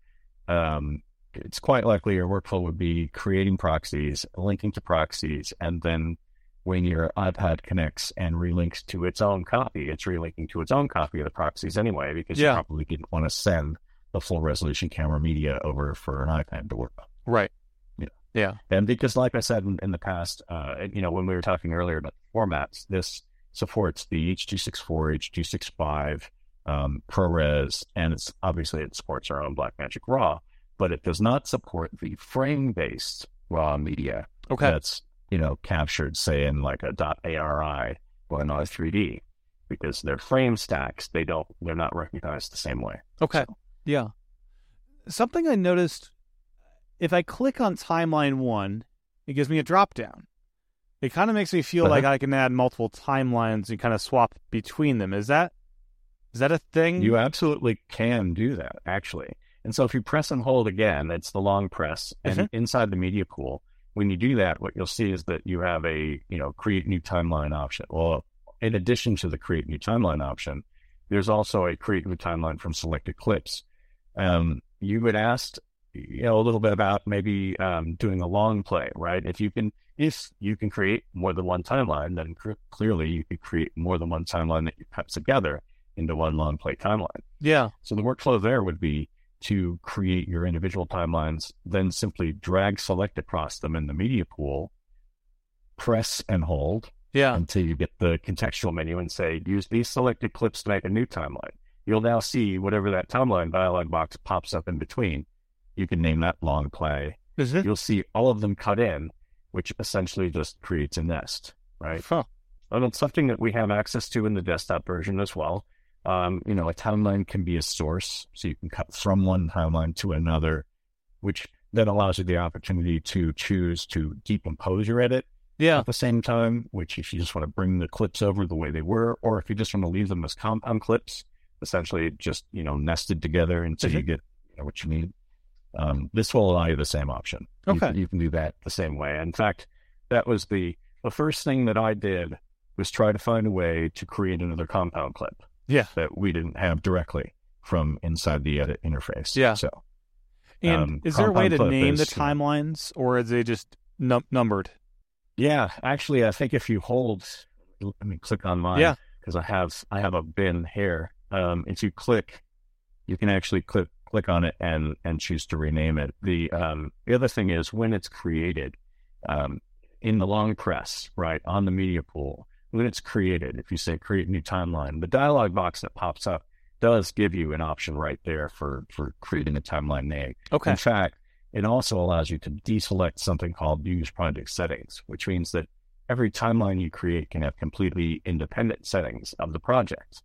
um, it's quite likely your workflow would be creating proxies, linking to proxies, and then when your iPad connects and relinks to its own copy, it's relinking to its own copy of the proxies anyway, because Yeah. you probably didn't want to send the full resolution camera media over for an iPad to work on. Right. Yeah. Yeah. And because, like I said in, in the past, uh, you know, when we were talking earlier about formats, this supports the H.264, H.265, um, ProRes, and it's obviously it supports our own Blackmagic RAW, but it does not support the frame-based RAW media Okay. that's you know captured, say, in like a .ARI or an R3D, because they're frame stacks. They don't. They're not recognized the same way. Okay. Yeah. Something I noticed if I click on timeline one, it gives me a drop down. It kind of makes me feel Uh-huh. like I can add multiple timelines and kind of swap between them. Is that is that a thing? You absolutely can do that, actually. And so if you press and hold again, it's the long press. And Mhm. inside the media pool, when you do that, what you'll see is that you have a, you know, create new timeline option. Well, in addition to the create new timeline option, there's also a create new timeline from selected clips. Um, you had asked, you know, a little bit about maybe um, doing a long play, right? If you can, if you can create more than one timeline, then cr- clearly you could create more than one timeline that you cut together into one long play timeline. yeah. So the workflow there would be to create your individual timelines, then simply drag select across them in the media pool, press and hold Yeah. until you get the contextual menu and say, use these selected clips to make a new timeline. You'll now see whatever that timeline dialog box pops up in between. You can name that long play. Is it? You'll see all of them cut in, which essentially just creates a nest, right? Huh. And it's something that we have access to in the desktop version as well. Um, you know, a timeline can be a source, so you can cut from one timeline to another, which then allows you the opportunity to choose to decompose your edit Yeah. at the same time, which if you just want to bring the clips over the way they were, or if you just want to leave them as compound clips, essentially just, you know, nested together until you Mhm. get you know, what you need. Um, this will allow you the same option. You Okay. can- You, can do that the same way. In fact, that was the, the first thing that I did was try to find a way to create another compound clip Yeah. that we didn't have directly from inside the edit interface. Yeah. So And Um, is there a way to name the timelines, or is it just num- numbered? Yeah, actually, I think if you hold, let me click on mine. Yeah. because I have I have a bin here. Um, if you click, you can actually click click on it and and choose to rename it. The um the other thing is when it's created, um, in the long press, right on the media pool, when it's created, if you say create new timeline, the dialog box that pops up does give you an option right there for for creating a timeline name. Okay. In fact, it also allows you to deselect something called use project settings, which means that every timeline you create can have completely independent settings of the project.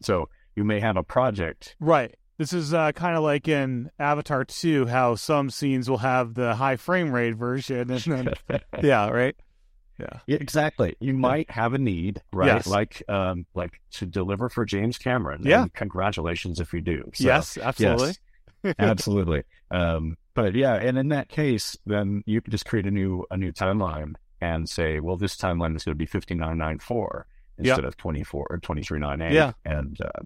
So you may have a project. Right. This is uh, kind of like in Avatar 2, how some scenes will have the high frame rate version. And then, yeah, right? Yeah. Yeah, exactly. You might have a need, right? Yes. Like, um, like to deliver for James Cameron. Yeah. And congratulations if you do. So, yes, absolutely. Yes, absolutely. Um, but yeah, and in that case, then you could just create a new a new timeline and say, well, this timeline is going to be fifty nine nine four instead of twenty four or twenty three nine eight. Yeah. and uh,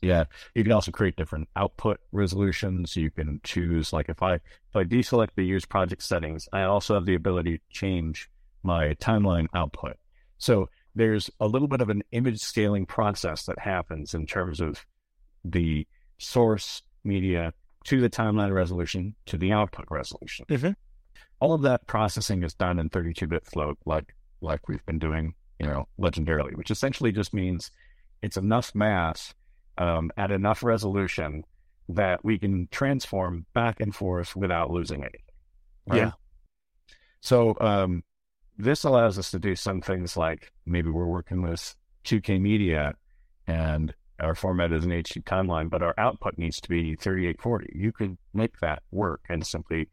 yeah, you can also create different output resolutions. You can choose like if I if I deselect the use project settings, I also have the ability to change my timeline output. So there's a little bit of an image scaling process that happens in terms of the source media to the timeline resolution to the output resolution. Mhm. All of that processing is done in 32-bit float, like like we've been doing, you know, legendarily, which essentially just means it's enough mass um, at enough resolution that we can transform back and forth without losing anything. right? Yeah. So um, this allows us to do some things like maybe we're working with 2K media and our format is an HD timeline, but our output needs to be 3840. You could make that work and simply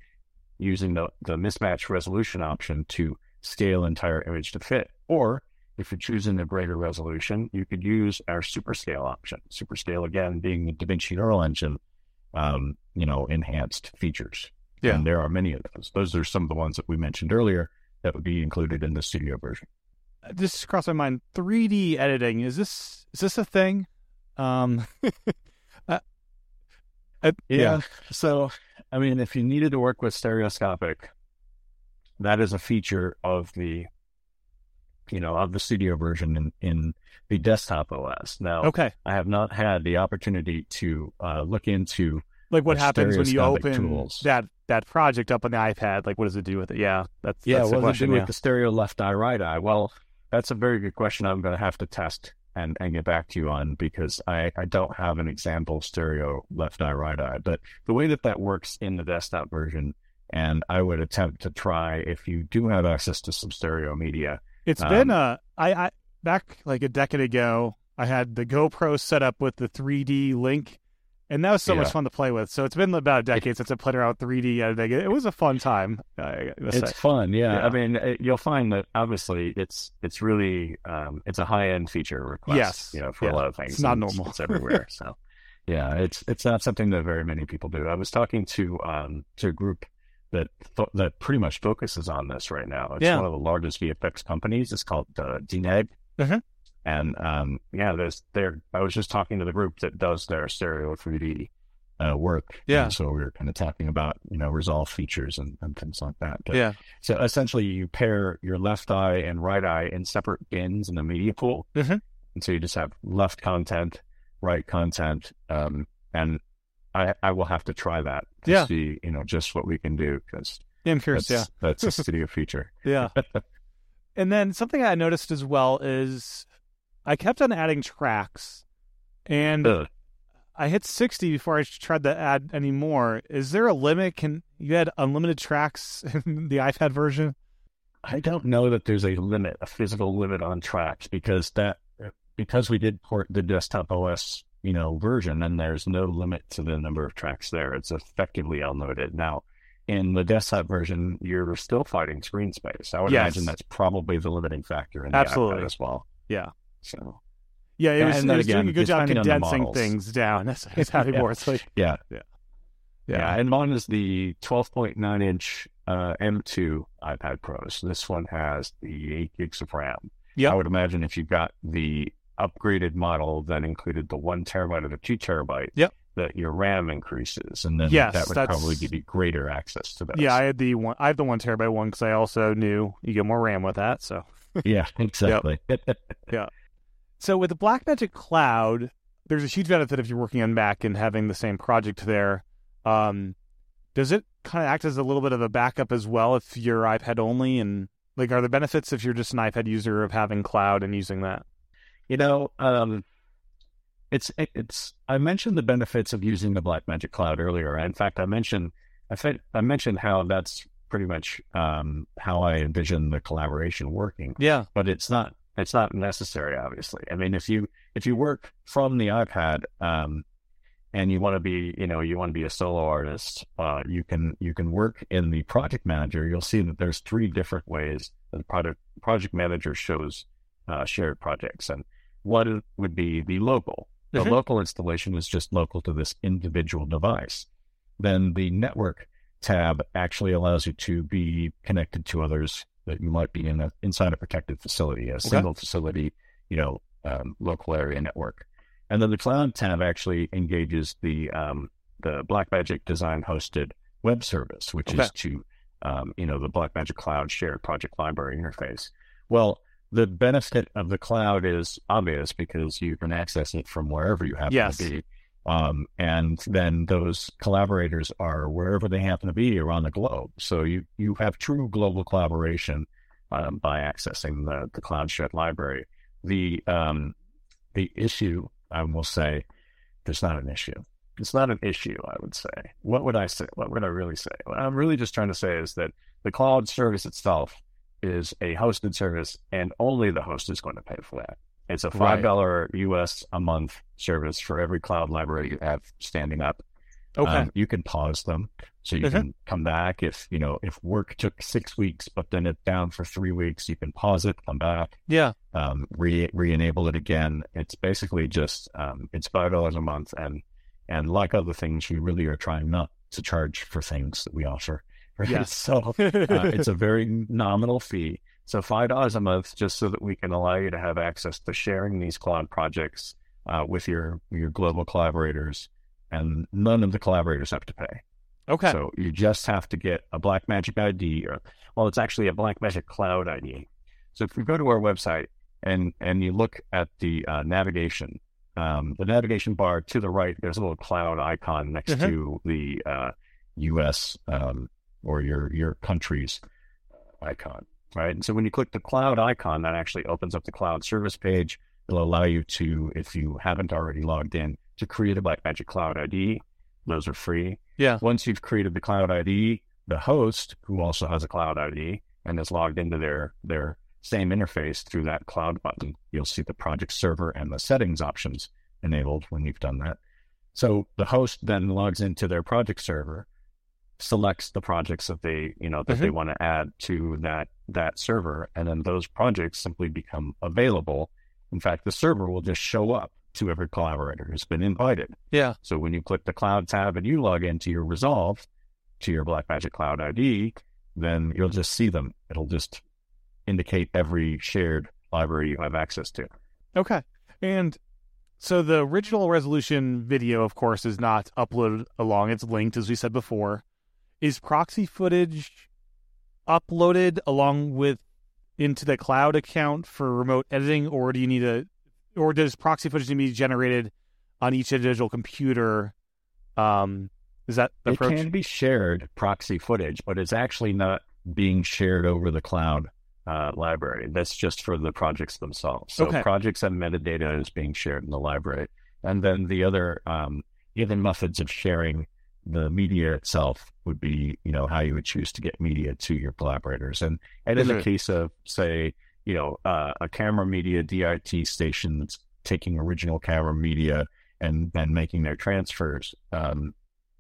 using the, the mismatch resolution option to scale entire image to fit. Or if you're choosing a greater resolution, you could use our super scale option. Super scale again being the DaVinci Neural Engine, um, you know, enhanced features. Yeah. And there are many of those. Those are some of the ones that we mentioned earlier that would be included in the studio version. This crossed my mind. 3D editing is this is this a thing? Um, uh, uh, yeah. So, I mean, if you needed to work with stereoscopic, that is a feature of the, you know, of the studio version in, in the desktop OS. Now, Okay. I have not had the opportunity to uh, look into Like what happens when you open tools. that that project up on the iPad? Like, what does it do with it? Yeah, that's Yeah, that's the what does it question. do Yeah. with the stereo left eye, right eye? Well, that's a very good question. I'm going to have to test and, and get back to you on because I, I don't have an example stereo left eye, right eye. But the way that that works in the desktop version, and I would attempt to try if you do have access to some stereo media. It's Um, been uh, I I back like a decade ago. I had the GoPro set up with the 3D link, and that was so much fun to play with. So it's been about a decade since I played around with 3D editing. It was a fun time. It's say. fun, yeah. Yeah. I mean, it, you'll find that obviously it's it's really um, it's a high end feature request. Yes. you know, for Yeah. a lot of things. It's not normal. It's everywhere. so, yeah, it's it's not something that very many people do. I was talking to um to a group that fo- that pretty much focuses on this right now. It's Yeah. one of the largest VFX companies. It's called uh, DNEG. Mhm. And um, yeah, there's there. I was just talking to the group that does their stereo 3D uh, work. Yeah. And so we were kind of talking about you know resolve features and, and things like that. But yeah. so essentially, you pair your left eye and right eye in separate bins in the media pool, Mhm. and so you just have left content, right content, um, and I I will have to try that to Yeah. see you know just what we can do because Yeah, I'm curious. that's that's a studio feature. Yeah. Yeah. and then something I noticed as well is I kept on adding tracks, and Ugh. I hit 60 before I tried to add any more. Is there a limit? Can you add unlimited tracks in the iPad version? I don't know that there's a limit, a physical limit on tracks because that because we did port the desktop OS, you know, version, and there's no limit to the number of tracks there. It's effectively unlimited. Now, in the desktop version, you're still fighting screen space. I would Yes. imagine that's probably the limiting factor in the Absolutely. iPad as well. Yeah. So Yeah, it was, and it was doing a good job depending on the condensing things down. That's, that's how Yeah. works. Like, yeah, Yeah. yeah. And mine is the 12.9 inch uh, M2 iPad Pros. This one has the eight gigs of RAM. Yep. I would imagine if you got the upgraded model that included the one terabyte or the two terabyte, Yep. that your RAM increases, and then Yes, that would that's- probably give you greater access to that. yeah, I had the one. I have the one terabyte one because I also knew you get more RAM with that. So yeah, exactly. So with the Blackmagic Cloud, there's a huge benefit if you're working on Mac and having the same project there. Um, does it kind of act as a little bit of a backup as well if you're iPad only? And like, are the benefits if you're just an iPad user of having cloud and using that? You know, um, it's it's. I mentioned the benefits of using the Blackmagic Cloud earlier. In fact, I mentioned I think I mentioned how that's pretty much um, how I envision the collaboration working. Yeah, but it's not it's not necessary. Obviously, I mean, if you if you work from the iPad um, and you want to be you know you want to be a solo artist, uh, you can you can work in the project manager. You'll see that there's three different ways that the project project manager shows uh, shared projects, and one would be the local. The Mhm. local installation is just local to this individual device. Then the network tab actually allows you to be connected to others that you might be in a, inside a protected facility, a single facility, you know, um, local area network. And then the cloud tab actually engages the um, the Blackmagic design hosted web service, which Okay. is to um, you know the Blackmagic Cloud shared project library interface. Well, the benefit of the cloud is obvious because you can access it from wherever you happen Yes. to be. Um, and then those collaborators are wherever they happen to be around the globe. So you, you have true global collaboration um, by accessing the, the cloud shared library. The um, the issue, I will say, there's not an issue. It's not an issue, I would say. What would I say? What would I really say? What I'm really just trying to say is that the cloud service itself is a hosted service, and only the host is going to pay for that. It's a five dollar US a month service for every cloud library you have standing up. okay, Um, you can pause them, so you Mhm. can come back if you know if work took six weeks, but then it's down for three weeks. You can pause it, come back, yeah, um, re re enable it again. It's basically just um, it's five dollars a month, and and like other things, we really are trying not to charge for things that we offer. Right? Yes. So uh, it's a very nominal fee. So five dollars a month, just so that we can allow you to have access to sharing these cloud projects uh, with your your global collaborators, and none of the collaborators have to pay. okay, So you just have to get a Blackmagic ID, or well, it's actually a Blackmagic Cloud ID. So if you go to our website and and you look at the uh, navigation, um, the navigation bar to the right, there's a little cloud icon next Mhm. to the uh, U.S. Um, or your your country's icon, right? And so when you click the cloud icon, that actually opens up the cloud service page. It'll allow you to, if you haven't already logged in, to create a Blackmagic Cloud ID. Those are free. yeah, Once you've created the cloud ID, the host, who also has a cloud ID and is logged into their their same interface through that cloud button, you'll see the project server and the settings options enabled when you've done that. So the host then logs into their project server, selects the projects that they you know that they mm-hmm. want to add to that that server, and then those projects simply become available. In fact, the server will just show up to every collaborator who's been invited. yeah, So when you click the cloud tab and you log into your Resolve to your Blackmagic Cloud ID, then you'll just see them. It'll just indicate every shared library you have access to. okay. And so the original resolution video, of course, is not uploaded along; it's linked, as we said before. Is proxy footage uploaded along with into the cloud account for remote editing, or do you need a, or does proxy footage need to be generated on each individual computer? Um, is that the It approach? can be shared proxy footage, but it's actually not being shared over the cloud uh, library. That's just for the projects themselves. So Okay. projects and metadata is being shared in the library. And then the other um, even methods of sharing the media itself would be, you know, how you would choose to get media to your collaborators. And and in the case of say, you know, uh, a camera media DIT station that's taking original camera media and then making their transfers, um,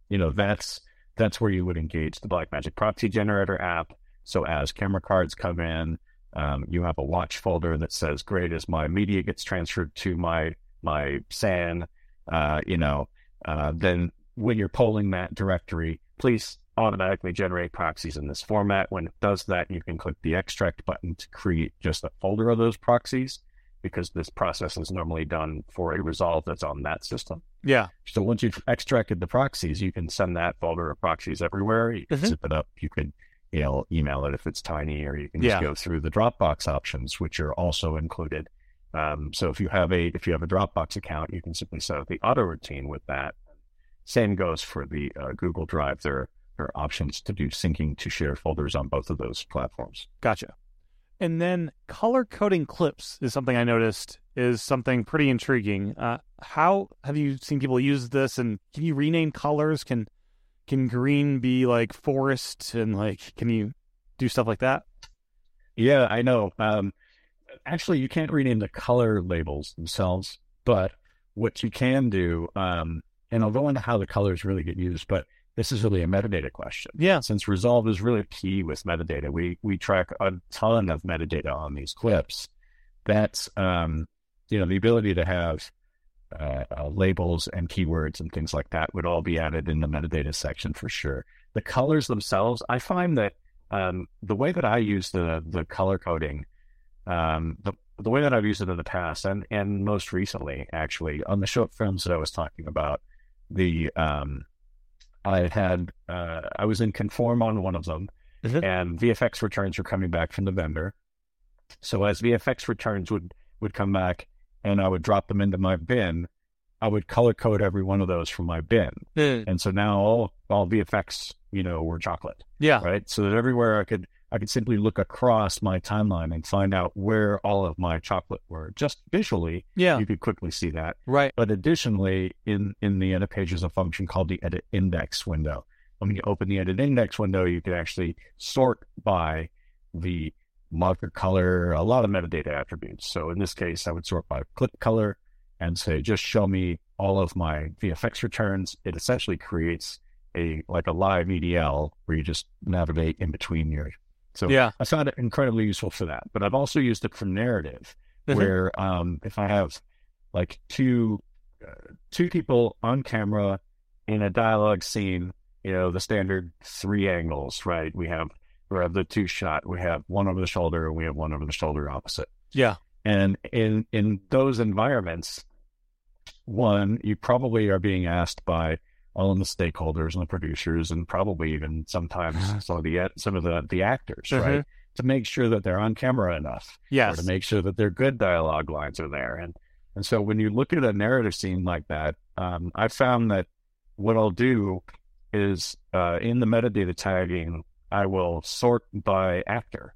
you know, that's that's where you would engage the Blackmagic Proxy Generator app. So as camera cards come in, um, you have a watch folder that says, "Great, as my media gets transferred to my my SAN, uh, you know, uh, then when you're polling that directory, please automatically generate proxies in this format. When it does that, you can click the extract button to create just a folder of those proxies because this process is normally done for a resolve that's on that system. yeah, So once you've extracted the proxies, you can send that folder of proxies everywhere. You can Mhm. zip it up. You can you know, email it if it's tiny, or you can just Yeah. go through the Dropbox options, which are also included. Um, so if you have a if you have a Dropbox account, you can simply set up the auto routine with that. Same goes for the uh, Google Drive. There there are options to do syncing to share folders on both of those platforms. Gotcha. And then color coding clips is something I noticed is something pretty intriguing. Uh, how have you seen people use this? And can you rename colors? Can can green be like forest? And like, can you do stuff like that? Yeah, I know. Um, actually, you can't rename the color labels themselves, but what you can do, um, and I'll go into how the colors really get used, but this is really a metadata question. Yeah. Since Resolve is really key with metadata, we we track a ton of metadata on these clips. That's um, you know the ability to have uh, uh, labels and keywords and things like that would all be added in the metadata section for sure. The colors themselves, I find that um, the way that I use the the color coding, um, the the way that I've used it in the past and and most recently, actually, on the short films that I was talking about, the um, I had uh, I was in Conform on one of them, Mhm. and VFX returns were coming back from the vendor. So as VFX returns would would come back, and I would drop them into my bin, I would color code every one of those from my bin, and so now all all VFX you know were chocolate Yeah. right? So that everywhere I could I could simply look across my timeline and find out where all of my chocolate were. Just visually, Yeah. you could quickly see that. Right. But additionally, in in the edit page is a function called the edit index window. When you open the edit index window, you can actually sort by the marker color, a lot of metadata attributes. So in this case, I would sort by clip color and say, just show me all of my VFX returns. It essentially creates a like a live EDL where you just navigate in between your. So Yeah. I found it incredibly useful for that. But I've also used it for narrative, Mhm. where um, if I have like two uh, two people on camera in a dialogue scene, you know, the standard three angles, right? We have we have the two shot, we have one over the shoulder, and we have one over the shoulder opposite. Yeah. And in in those environments, one, you probably are being asked by all of the stakeholders and the producers, and probably even sometimes some of the some of the the actors, right, to make sure that they're on camera enough, or Yes. to make sure that their good dialogue lines are there. And and so when you look at a narrative scene like that, um, I found that what I'll do is uh, in the metadata tagging, I will sort by actor.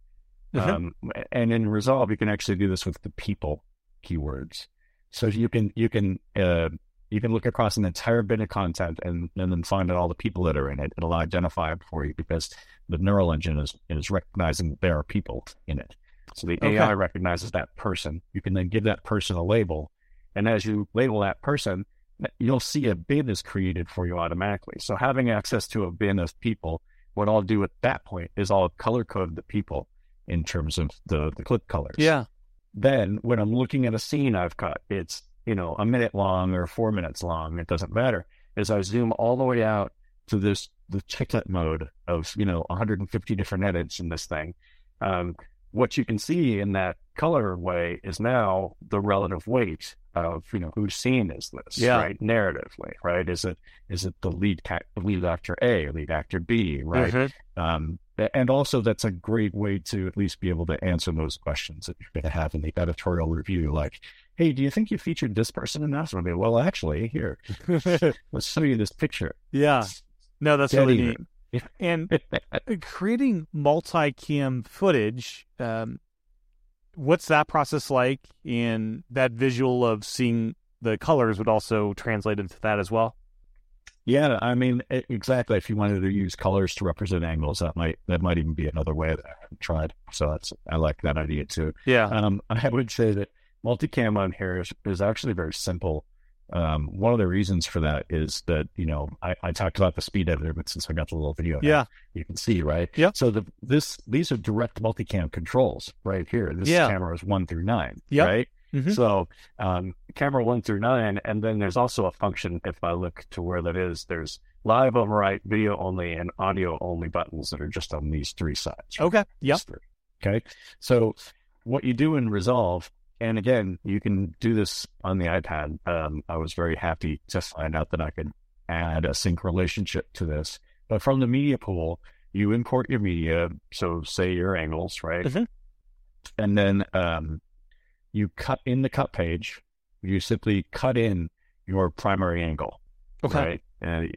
Mhm. Um, and in Resolve, you can actually do this with the people keywords. So you can you can uh, you can look across an entire bin of content and, and then find out all the people that are in it. It'll identify it for you because the neural engine is is recognizing there are people in it. So the Okay. AI recognizes that person. You can then give that person a label, and as you label that person, you'll see a bin is created for you automatically. So having access to a bin of people, what I'll do at that point is I'll color code the people in terms of the the clip colors Yeah. then when I'm looking at a scene I've cut, it's, you know, a minute long or four minutes long, it doesn't matter. As I zoom all the way out to this, the chiclet mode of, you know, 150 different edits in this thing, um, what you can see in that color way is now the relative weight of, you know, whose scene is this, Yeah. right? Narratively, right? Is it, is it the lead, lead actor A, lead actor B, right? Mhm. Um, and also, that's a great way to at least be able to answer those questions that you're going to have in the editorial review. Like, hey, do you think you featured this person enough? And I'll be, well, actually, here, let's show you this picture. yeah. No, that's Dead really neat. And uh, creating multi-cam footage, um, what's that process like? And that visual of seeing the colors would also translate into that as well. yeah, I mean, exactly. If you wanted to use colors to represent angles, that might that might even be another way that I haven't tried. So that's I like that idea too. Yeah. Um, I would say that multicam on here is, is actually very simple. Um, one of the reasons for that is that you know I, I talked about the speed editor, but since I got the little video, Yeah. you can see right. Yep. So the this these are direct multicam controls right here. This Yeah. camera is one through nine. Yep. Right. Mhm. So um, camera one through nine, and then there's also a function. If I look to where that is, there's live overwrite, video only, and audio only buttons that are just on these three sides. right? Okay. Yep. Okay. So what you do in Resolve, and again, you can do this on the iPad. Um, I was very happy to find out that I could add a sync relationship to this. But from the media pool, you import your media. So say your angles, right? Mhm. And then um, you cut in the cut page. You simply cut in your primary angle, right? And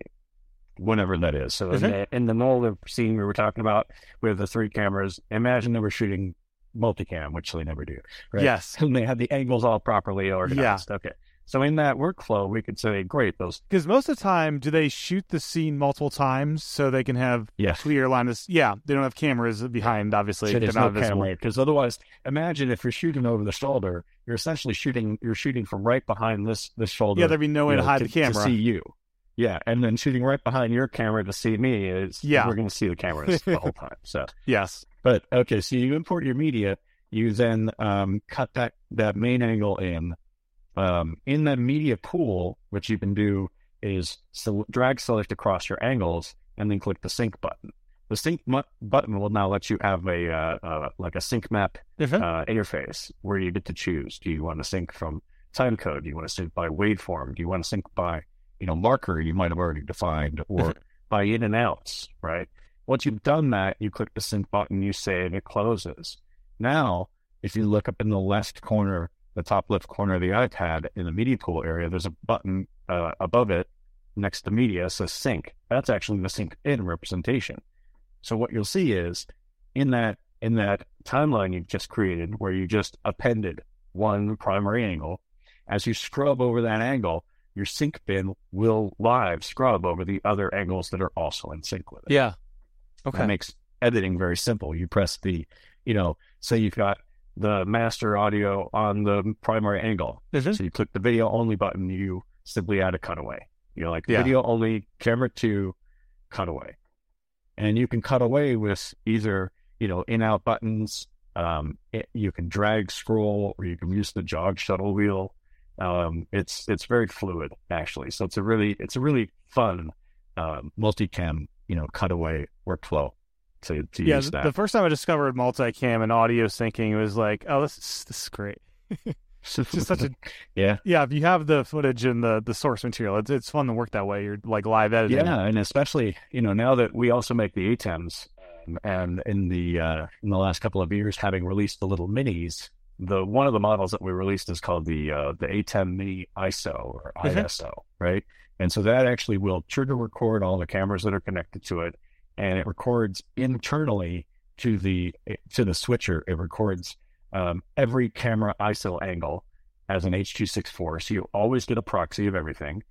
whatever that is. So in, Mhm. the, in the mold of scene we were talking about with the three cameras, imagine they were shooting multicam, which they never do. Right? Yes. And they have the angles all properly organized. Okay. So in that workflow, we could say, great, those Because most of the time, do they shoot the scene multiple times so they can have yes. clear line of? Yeah, they don't have cameras behind. Obviously, So there's not no camera because otherwise, imagine if you're shooting over the shoulder, you're essentially shooting. You're shooting from right behind this this shoulder. Yeah, there'd be no way to know, hide to, the camera. to see you. Yeah, and then shooting right behind your camera to see me is Yeah. we're going to see the cameras the whole time. So, Yes. but okay, so you import your media, you then um, cut that that main angle in. Um, in the media pool, what you can do is so drag select across your angles and then click the sync button. The sync mu- button will now let you have a uh, uh, like a sync map Mhm. uh, interface where you get to choose. Do you want to sync from time code? Do you want to sync by waveform? Do you want to sync by you know marker you might have already defined or by in and outs? Right. Once you've done that, you click the sync button, you save, it closes. Now, if you look up in the left corner, the top left corner of the iPad in the media pool area, there's a button uh, above it next to media says sync. That's actually the sync in representation. So what you'll see is in that in that timeline you've just created where you just appended one primary angle, as you scrub over that angle, your sync bin will live scrub over the other angles that are also in sync with it. Yeah. That Okay. makes editing very simple. You press the, you know, say you've got the master audio on the primary angle. Mhm. So you click the video only button, you simply add a cutaway. You know, like Yeah. video only, camera two, cutaway. And you can cut away with either, you know, in out buttons. Um, it, you can drag scroll or you can use the jog shuttle wheel. Um, it's it's very fluid actually. So it's a really it's a really fun um, multicam, you know, cutaway workflow to, to Yeah. use that. The first time I discovered multicam and audio syncing, it was like, oh, this is, this is great. Just such a yeah. yeah. If you have the footage and the the source material, it's it's fun to work that way. You're like live editing. Yeah, and especially you know now that we also make the ATEMs, um, and in the uh, in the last couple of years, having released the little minis, the one of the models that we released is called the uh, the ATEM Mini ISO or Mhm. ISO, right? And so that actually will trigger record all the cameras that are connected to it, and it records internally to the to the switcher. It records um, every camera ISO angle as an H.264, so you always get a proxy of everything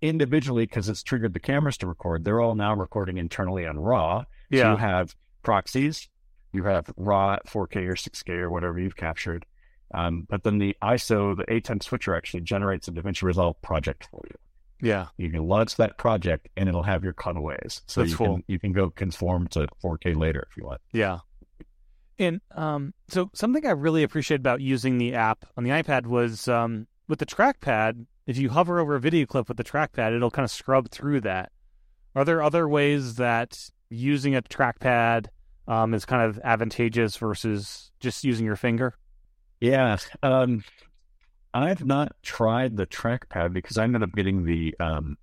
individually because it's triggered the cameras to record. They're all now recording internally on RAW. So Yeah. you have proxies, you have RAW 4K or 6K or whatever you've captured. Um, but then the ISO, the ATEM switcher actually generates a DaVinci Resolve project for you. Yeah. You can launch that project and it'll have your cutaways. So That's you cool. can you can go conform to 4K later if you want. Yeah. And um, so something I really appreciate about using the app on the iPad was um, with the trackpad. If you hover over a video clip with the trackpad, it'll kind of scrub through that. Are there other ways that using a trackpad um, is kind of advantageous versus just using your finger? Yeah. Um, I've not tried the trackpad because I ended up getting the um,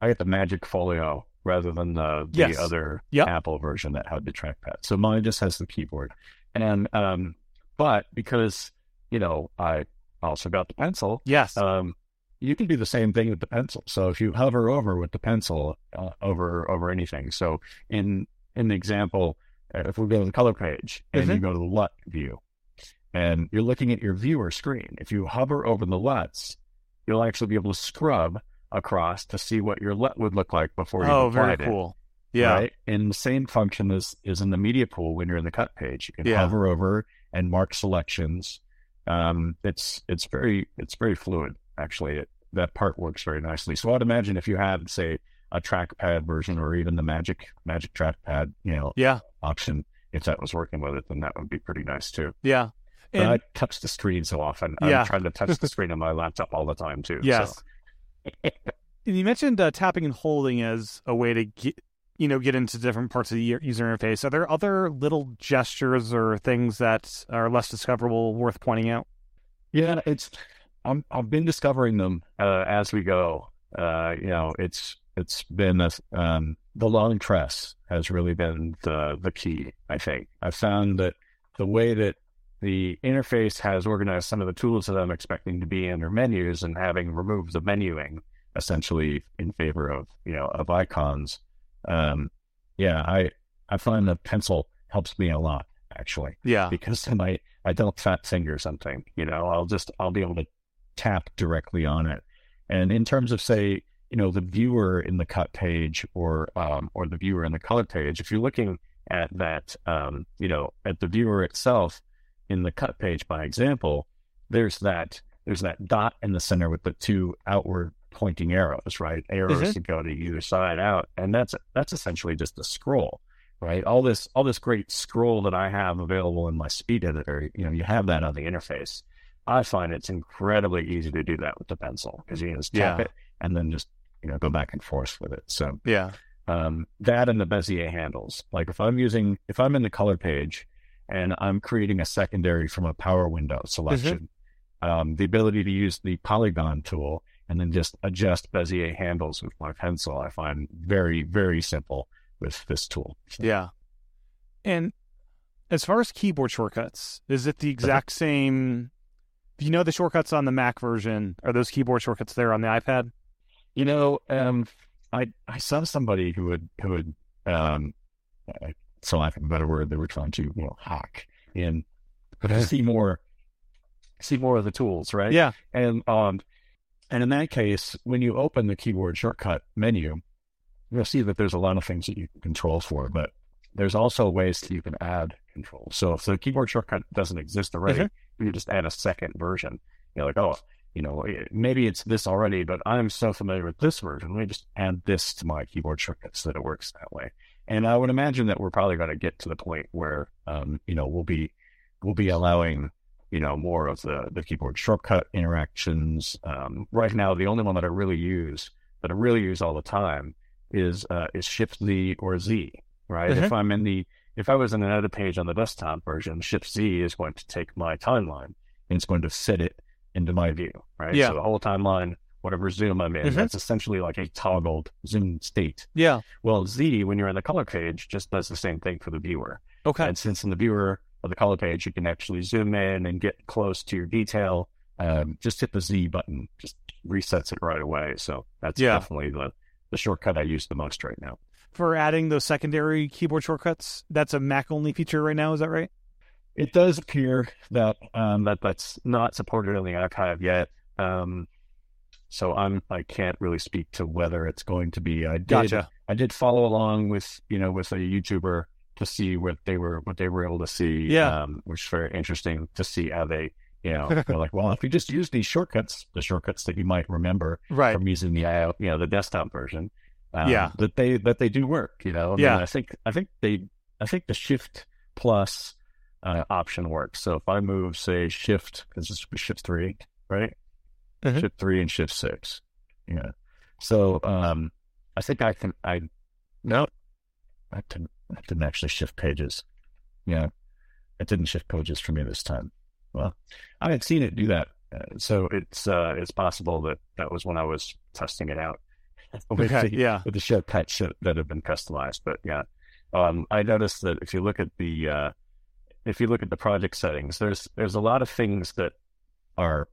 I got the Magic Folio rather than the, the Yes. other Yep. Apple version that had the trackpad. So mine just has the keyboard. And um, but because you know I also got the pencil, Yes. um, you can do the same thing with the pencil. So if you hover over with the pencil uh, over over anything, so in in the example, uh, if we go to the color page and you Mhm. go to the LUT view, and you're looking at your viewer screen, if you hover over the LUTs, you'll actually be able to scrub across to see what your LUT would look like before you oh, very it. cool. Yeah. Right? And the same function is is in the media pool when you're in the cut page. You can Yeah. hover over and mark selections. Um, it's it's very it's very fluid. Actually, it, that part works very nicely. So I'd imagine if you had say a trackpad version or even the Magic Magic trackpad, you know, Yeah. option, if that was working with it, then that would be pretty nice too. Yeah. And I touch the screen so often. Yeah. I'm trying to touch the screen on my laptop all the time too. Yes. So. And you mentioned uh, tapping and holding as a way to get, you know, get into different parts of the user interface. Are there other little gestures or things that are less discoverable worth pointing out? Yeah, it's I'm I've been discovering them uh, as we go. Uh, you know, it's it's been a, um, the long press has really been the the key. I think I've found that the way that the interface has organized some of the tools that I'm expecting to be in their menus and having removed the menuing essentially in favor of you know of icons. Um, yeah, I I find the pencil helps me a lot actually. Yeah, because I I don't fat finger something. You know, I'll just I'll be able to tap directly on it. And in terms of say, you know, the viewer in the cut page or um, or the viewer in the color page, if you're looking at that, um, you know, at the viewer itself in the cut page, by example, there's that there's that dot in the center with the two outward pointing arrows, right? Arrows mm-hmm. to go to either side out, and that's that's essentially just a scroll, right? All this all this great scroll that I have available in my speed editor, you know, you have that on the interface. I find it's incredibly easy to do that with the pencil because you can just tap yeah. it and then just you know go back and forth with it. So yeah, um, that and the Bezier handles. Like if I'm using if I'm in the color page and I'm creating a secondary from a power window selection, mm-hmm. um, the ability to use the polygon tool and then just adjust Bezier handles with my pencil, I find very very simple with this tool. So. Yeah, and as far as keyboard shortcuts, is it the exact same do you know the shortcuts on the Mac version? Are those keyboard shortcuts there on the iPad? You know, um, I I saw somebody who would who would um, so lack of a better word, they were trying to you know hack and see more see more of the tools, right? Yeah, and um, and in that case, when you open the keyboard shortcut menu, you'll see that there's a lot of things that you can control for, but there's also ways that you can add control. So if the keyboard shortcut doesn't exist already, mm-hmm. you just add a second version. You're like, oh, you know, maybe it's this already, but I'm so familiar with this version. Let me just add this to my keyboard shortcut so that it works that way. And I would imagine that we're probably going to get to the point where, um, you know, we'll be we'll be allowing, you know, more of the the keyboard shortcut interactions. Um, right now, the only one that I really use that I really use all the time is uh, is Shift Z or Z right? Mm-hmm. If I'm in the, if I was in another page on the desktop version, Shift Z is going to take my timeline and it's going to fit it into my view, right? Yeah. So the whole timeline, whatever zoom I'm in, mm-hmm. that's essentially like a toggled zoom state. Yeah. Well, Z, when you're in the color page, just does the same thing for the viewer. Okay. And since in the viewer of the color page, you can actually zoom in and get close to your detail, um, just hit the Z button, just resets it right away. So that's yeah. definitely the, the shortcut I use the most right now for adding those secondary keyboard shortcuts. That's a Mac only feature right now. Is that right? It does appear that um, that that's not supported in the archive yet. Um, so I'm I can't really speak to whether it's going to be. I did gotcha. I did follow along with you know with a YouTuber to see what they were what they were able to see. Yeah, um, which is very interesting to see how they you know they're like well if you just use these shortcuts the shortcuts that you might remember right. from using the uh, you know the desktop version um, yeah, that they that they do work. You know, I yeah. I think I think they I think the Shift plus uh, option works. So if I move, say Shift, because this would Shift three, right? Mm-hmm. Shift three and Shift six. Yeah. So um, I think I can. I no, I didn't. I didn't actually shift pages. Yeah, it didn't shift pages for me this time. Well, I had seen it do that, uh, so it's uh, it's possible that that was when I was testing it out with okay, the, yeah. with the shortcuts that have been customized. But yeah, um, I noticed that if you look at the uh, if you look at the project settings, there's there's a lot of things that are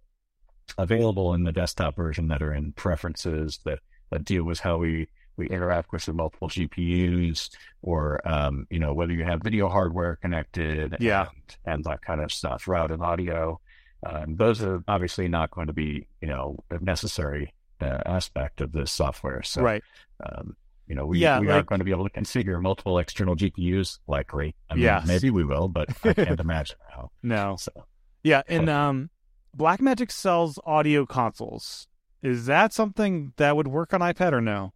available in the desktop version that are in preferences that, that deal with how we we interact with the multiple GPUs or um, you know whether you have video hardware connected yeah and, and that kind of stuff routed audio um, those are obviously not going to be you know a necessary uh, aspect of this software. So, right. Um, you know, we, yeah, we like, aren't going to be able to configure multiple external GPUs likely. I mean, yes. maybe we will, but I can't imagine how. No. So, yeah. And um, Blackmagic sells audio consoles. Is that something that would work on iPad or no?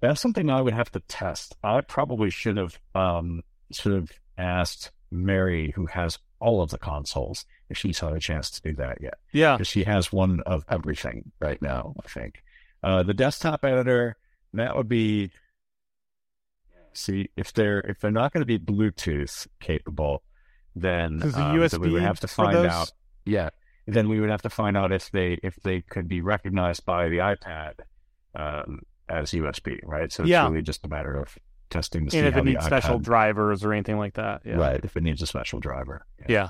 That's something I would have to test. I probably should have um, should have asked Mary, who has all of the consoles, if she's had a chance to do that yet. Yeah. Because she has one of everything right now, I think. Uh, the desktop editor, that would be see if they're if they're not going to be Bluetooth capable, then, the um, then we would have to find out. Yeah, then we would have to find out if they if they could be recognized by the iPad um, as USB, right? So it's Yeah. really just a matter of testing to see and if how it needs special iPad- drivers or anything like that. Yeah. right? If it needs a special driver, Yeah.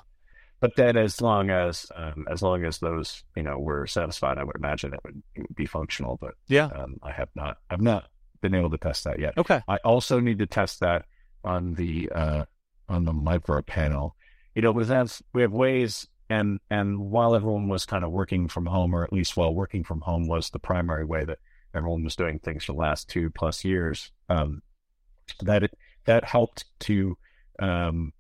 But then, as long as um, as long as those you know were satisfied, I would imagine it would, be functional. But Yeah. um, I have not I've not been able to test that yet. Okay. I also need to test that on the uh, on the micro panel. You know, we have we have ways, and and while everyone was kind of working from home, or at least while working from home was the primary way that everyone was doing things for the last two plus years, um, that it, that helped to um,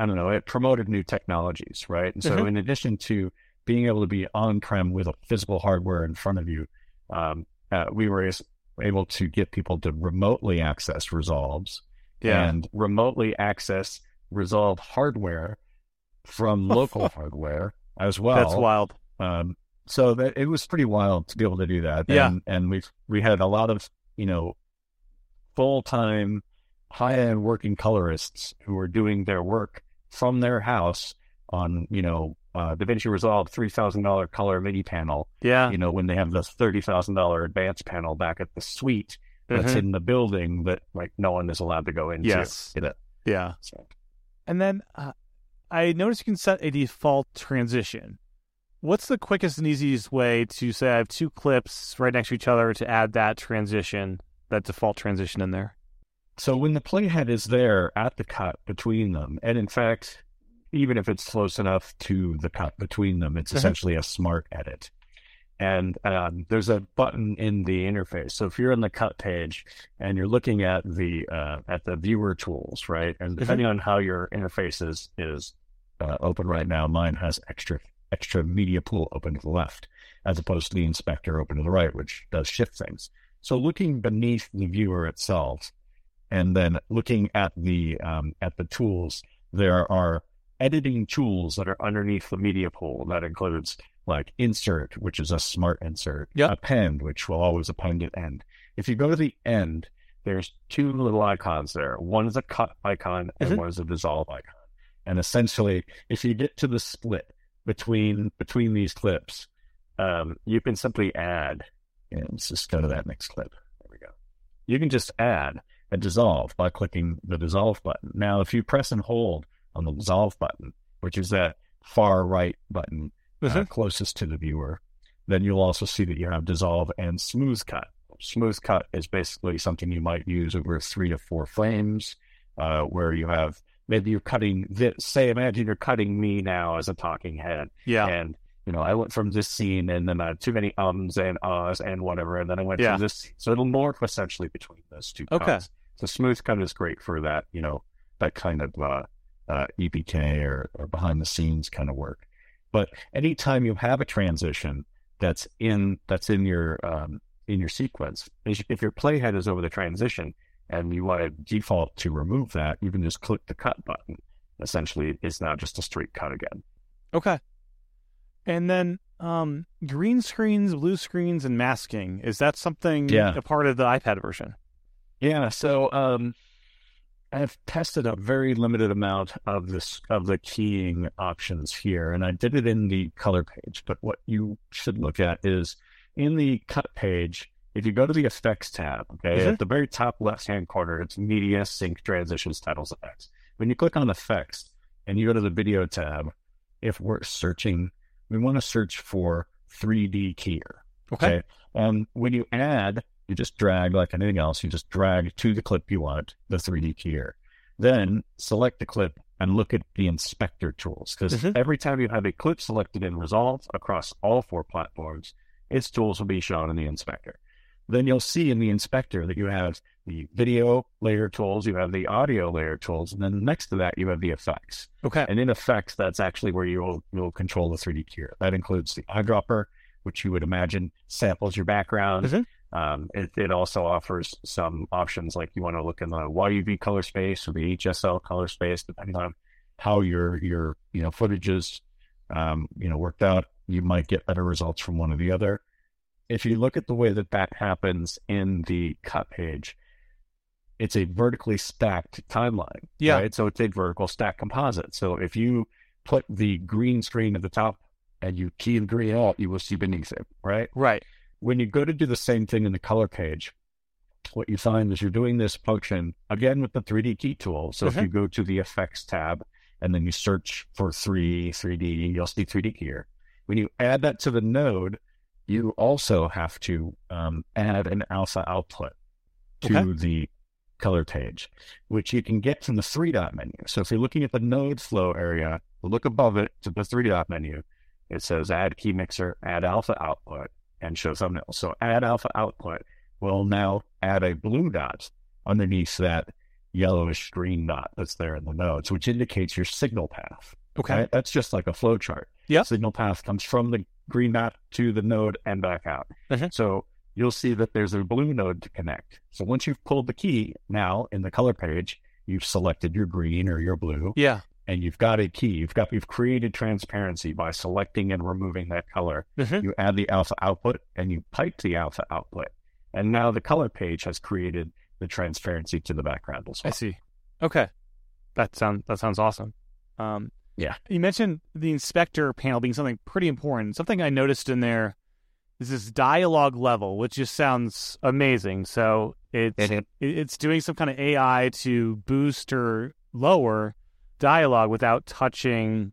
I don't know, it promoted new technologies, right? And so, Mhm. in addition to being able to be on prem with a physical hardware in front of you, um, uh, we were able to get people to remotely access resolves Yeah. and remotely access resolve hardware from local hardware as well. That's wild. Um, so that it was pretty wild to be able to do that. Yeah. And, and we we had a lot of, you know, full time, high end working colorists who were doing their work from their house on, you know, uh, DaVinci Resolve $3,000 color mini panel, Yeah. you know, when they have the $30,000 advanced panel back at the suite that's Mhm. in the building that like no one is allowed to go into. Yes. You know, Yeah. so. And then uh, I noticed you can set a default transition. What's the quickest and easiest way to say I have two clips right next to each other to add that transition, that default transition in there? So when the playhead is there at the cut between them, and in fact, even if it's close enough to the cut between them, it's Mhm. essentially a smart edit. And um, there's a button in the interface. So if you're in the cut page and you're looking at the uh, at the viewer tools, right, and depending on how your interface is is uh, open right now, mine has extra extra media pool open to the left, as opposed to the inspector open to the right, which does shift things. So looking beneath the viewer itself, and then looking at the um, at the tools, there are editing tools that are underneath the media pool. That includes like insert, which is a smart insert, Yep. append, which will always append at end. If you go to the end, there's two little icons there. One is a cut icon and Mhm. one is a dissolve icon. And essentially, if you get to the split between between these clips, um, you can simply add. And let's just go to that next clip. There we go. You can just add a dissolve by clicking the dissolve button. Now, if you press and hold on the dissolve button, which is that far right button uh, Mhm. closest to the viewer, then you'll also see that you have dissolve and smooth cut. Smooth cut is basically something you might use over three to four frames, uh, where you have maybe you're cutting this. Say, imagine you're cutting me now as a talking head, Yeah. and you know I went from this scene, and then I had too many ums and ahs and whatever, and then I went Yeah. to this. Scene. So it'll morph essentially between those two. Okay. cuts. So smooth cut is great for that. You know that kind of uh, uh, EPK or, or behind the scenes kind of work. But anytime you have a transition that's in that's in your um, in your sequence, if your playhead is over the transition and you want to default to remove that, you can just click the cut button. Essentially, it's now just a straight cut again. Okay. And then um, green screens, blue screens, and masking. Is that something Yeah. a part of the iPad version? Yeah, so um, I've tested a very limited amount of this of the keying options here, and I did it in the color page. But what you should look at is in the cut page. If you go to the effects tab, okay, Mhm. at the very top left hand corner, it's media, sync, transitions, titles, effects. When you click on effects and you go to the video tab, if we're searching, we want to search for 3D keyer. Okay. And when you add, you just drag like anything else. You just drag to the clip you want, the 3D keyer. Then select the clip and look at the inspector tools. Because Mhm. every time you have a clip selected in Resolve across all four platforms, its tools will be shown in the inspector. Then you'll see in the inspector that you have the video layer tools, you have the audio layer tools, and then next to that you have the effects. Okay. And in effects, that's actually where you'll you'll control the 3D keyer. That includes the eyedropper, which you would imagine samples your background. Mhm. Um, it, it also offers some options like you want to look in the YUV color space or the HSL color space, depending on how your your you know footage is um, you know worked out. You might get better results from one or the other. If you look at the way that that happens in the cut page, it's a vertically stacked timeline. Yeah. Right? So it's a vertical stack composite. So if you put the green screen at the top and you key the green out, you will see beneath it, right? Right. When you go to do the same thing in the color page, what you find is you're doing this function again with the 3D key tool. So if Mhm. you go to the effects tab and then you search for 3, 3D, you'll see 3D here. When you add that to the node, you also have to um, add an alpha output to Okay. the color page, which you can get from the three dot menu. So if you're looking at the node flow area, look above it to the three dot menu. It says add key mixer, add alpha output, and show thumbnail. So add alpha output will now add a blue dot underneath that yellowish green dot that's there in the nodes, which indicates your signal path. Okay. Right? That's just like a flow chart. Yep. Signal path comes from the green dot to the node and back out. Mhm. So you'll see that there's a blue node to connect. So once you've pulled the key, now in the color page, you've selected your green or your blue, Yeah. And you've got a key. You've got you've created transparency by selecting and removing that color. Mhm. You add the alpha output and you pipe the alpha output. And now the color page has created the transparency to the background as I see. Okay, that sounds that sounds awesome. Um, Yeah. you mentioned the inspector panel being something pretty important. Something I noticed in there is this dialogue level, which just sounds amazing. So it's it- it- it's doing some kind of AI to boost or lower dialogue without touching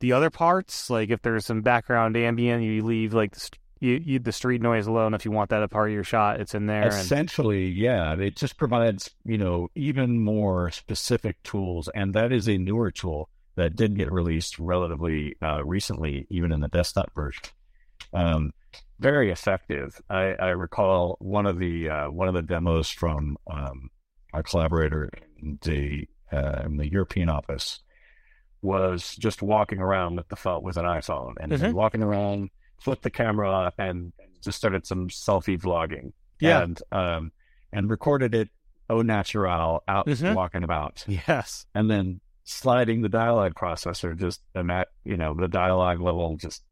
the other parts. Like if there's some background ambient, you leave like the, you, you the street noise alone. If you want that a part of your shot, it's in there. And Essentially, yeah, it just provides, you know, even more specific tools. And that is a newer tool that did get released relatively uh, recently, even in the desktop version. Um, very effective. I, I recall one of the uh, one of the demos from um, our collaborator the uh, in the European office was just walking around with the phone with an iPhone and, Mhm. and walking around, flipped the camera up and just started some selfie vlogging Yeah. and um and recorded it au natural out Mhm. walking about yes, and then sliding the dialogue processor just you know the dialogue level just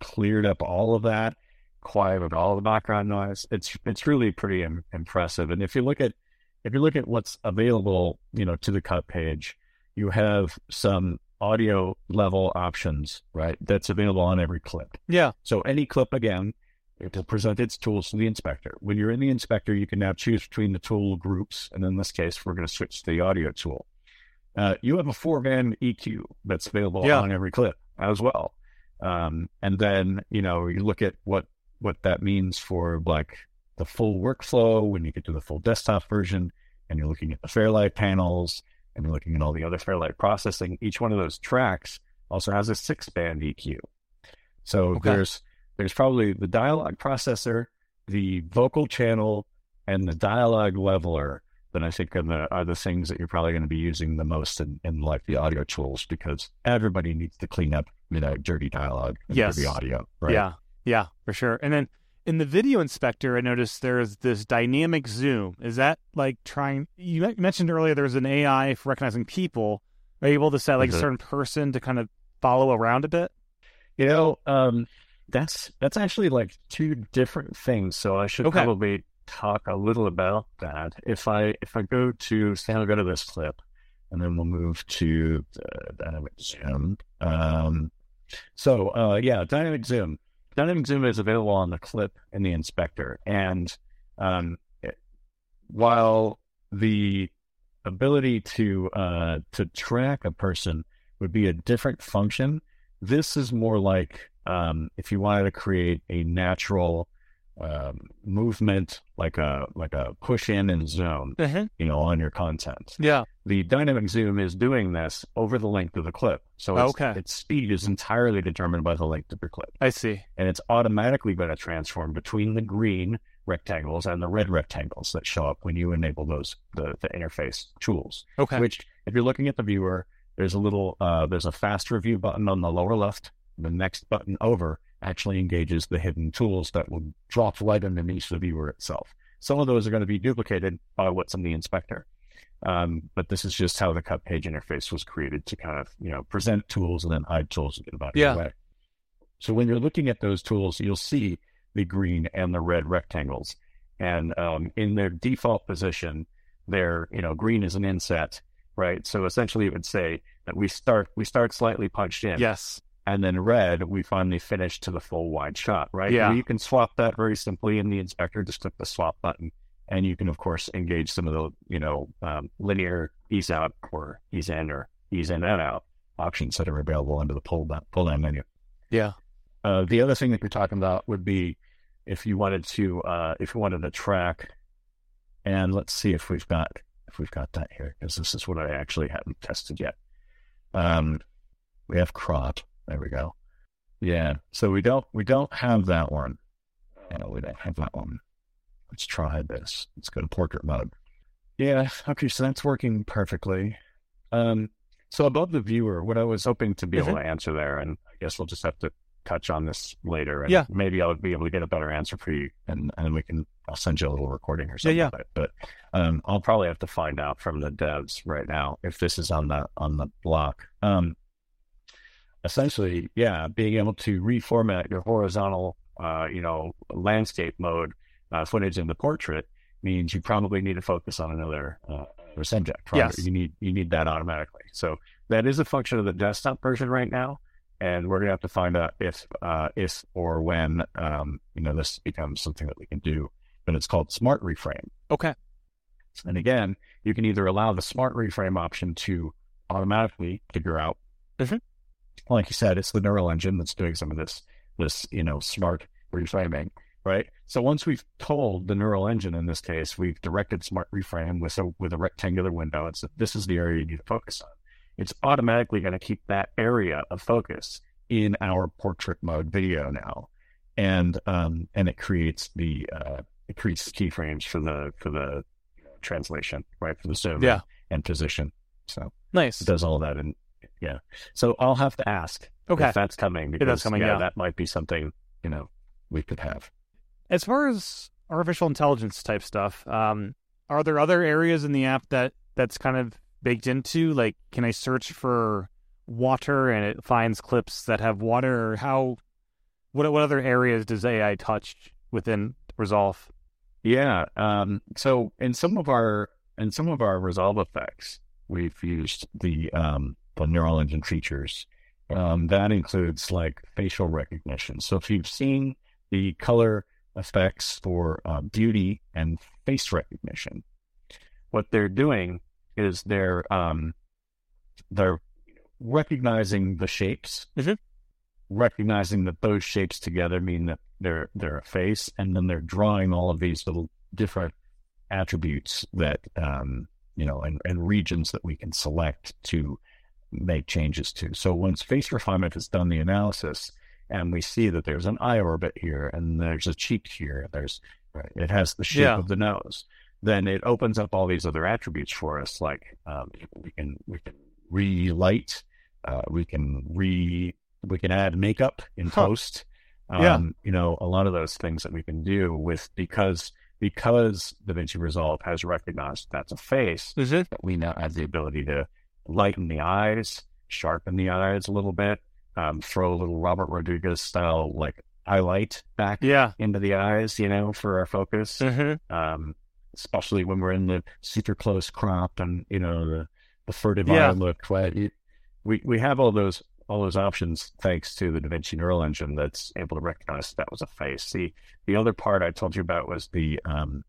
cleared up all of that quieted all the background noise it's it's really pretty Im- impressive and if you look at if you look at what's available you know to the cut page you have some audio level options right that's available on every clip yeah, so any clip again, it will present its tools to the inspector. When you're in the inspector, you can now choose between the tool groups, and in this case, we're going to switch to the audio tool. Uh, you have a four band EQ that's available Yeah. on every clip as well. Um, and then you know you look at what what that means for like the full workflow when you get to the full desktop version, and you're looking at the Fairlight panels, and you're looking at all the other Fairlight processing. Each one of those tracks also has a six band EQ. So Okay. there's there's probably the dialogue processor, the vocal channel, and the dialogue leveler that I think are the are the things that you're probably going to be using the most in, in like the audio tools because everybody needs to clean up you know dirty dialogue and Yes. dirty audio. Right? yeah, yeah, for sure. And then in the video inspector, I noticed there's this dynamic zoom. Is that like trying? You mentioned earlier there's an AI for recognizing people. Are you able to set like Mhm. a certain person to kind of follow around a bit? You know, um, that's that's actually like two different things. So I should Okay. probably talk a little about that. If I if I go to say I'll go to this clip, and then we'll move to the dynamic zoom. Um, so uh, yeah, dynamic zoom. Dynamic zoom is available on the clip in the inspector, and um, it- while the ability to uh, to track a person would be a different function. This is more like um, if you wanted to create a natural um, movement, like a like a push in and zoom, Mm-hmm. you know, on your content. Yeah. The dynamic zoom is doing this over the length of the clip, so its, Okay. its speed is entirely determined by the length of your clip, I see. and it's automatically going to transform between the green rectangles and the red rectangles that show up when you enable those the, the interface tools Okay. which if you're looking at the viewer, there's a little uh, there's a fast review button on the lower left. The next button over actually engages the hidden tools that will drop right underneath the viewer itself. Some of those are going to be duplicated by what's in the inspector. Um, but this is just how the cut page interface was created to kind of, you know, present tools and then hide tools and get them of Yeah. the way. So when you're looking at those tools, you'll see the green and the red rectangles. And um, in their default position, they're, you know, green is an inset, right? So essentially it would say that we start we start slightly punched in Yes. And then red, we finally finished to the full wide shot, right? Yeah. You can swap that very simply in the inspector. Just click the swap button, and you can, of course, engage some of the, you know, um, linear ease out or ease in or ease in and out options that are available under the pull down, pull down menu. Yeah. Uh, the other thing that you're talking about would be if you wanted to, uh, if you wanted to track, and let's see if we've got if we've got that here because this is what I actually haven't tested yet. Um, we have crop. There we go. Yeah. So we don't we don't have that one. No, we don't have that one. Let's try this. Let's go to portrait mode. Yeah. Okay. So that's working perfectly. Um, so above the viewer, what I was hoping to be able to answer there, and I guess we'll just have to touch on this later, and Yeah. maybe I'll be able to get a better answer for you, and and we can I'll send you a little recording or something. yeah. It. But um, I'll probably have to find out from the devs right now if this is on the on the block. Um, essentially, yeah, being able to reformat your horizontal, uh, you know, landscape mode uh, footage in the portrait means you probably need to focus on another uh, subject. Right? Yes. you need you need that automatically. So that is a function of the desktop version right now, and we're gonna have to find out if uh, if or when um, you know this becomes something that we can do. But it's called Smart Reframe. Okay. And again, you can either allow the smart reframe option to automatically figure out, Mhm. Like you said, it's the neural engine that's doing some of this, this, you know, smart reframing, right? So once we've told the neural engine, in this case, we've directed smart reframe with a, with a rectangular window. It's this is the area you need to focus on. It's automatically going to keep that area of focus in our portrait mode video now. And, um, and it creates the, uh, it creates keyframes for the, for the, translation, right? For the zoom Yeah. and position. So Nice. it does all that. And yeah. So I'll have to ask Okay. if that's coming because that's coming, yeah. that might be something, you know, we could have. As far as artificial intelligence type stuff, um, are there other areas in the app that that's kind of baked into? Like, can I search for water and it finds clips that have water? Or how? What what other areas does AI touch within Resolve? Yeah. Um, so in some of our in some of our resolve effects, we've used the um, neural engine features. Um, that includes like facial recognition. So if you've seen the color effects for uh, beauty and face recognition, what they're doing is they're um, they're recognizing the shapes, Mhm. recognizing that those shapes together mean that they're they're a face, and then they're drawing all of these little different attributes that um, you know and, and regions that we can select to make changes to. So once face refinement has done the analysis, and we see that there's an eye orbit here, and there's a cheek here, there's right, it has the shape Yeah. of the nose. Then it opens up all these other attributes for us, like um, we can we can relight, uh, we can re we can add makeup in Huh. post. Um, Yeah. you know, a lot of those things that we can do with because because DaVinci Resolve has recognized that's a face, Is it? we now have the ability to lighten the eyes, sharpen the eyes a little bit, um, throw a little Robert Rodriguez style like highlight back Yeah. into the eyes, you know, for our focus. Mm-hmm. Um, especially when we're in the super close cropped and you know the the furtive Yeah. eye look. We we have all those all those options thanks to the DaVinci Neural Engine that's able to recognize that was a face. The the other part I told you about was the um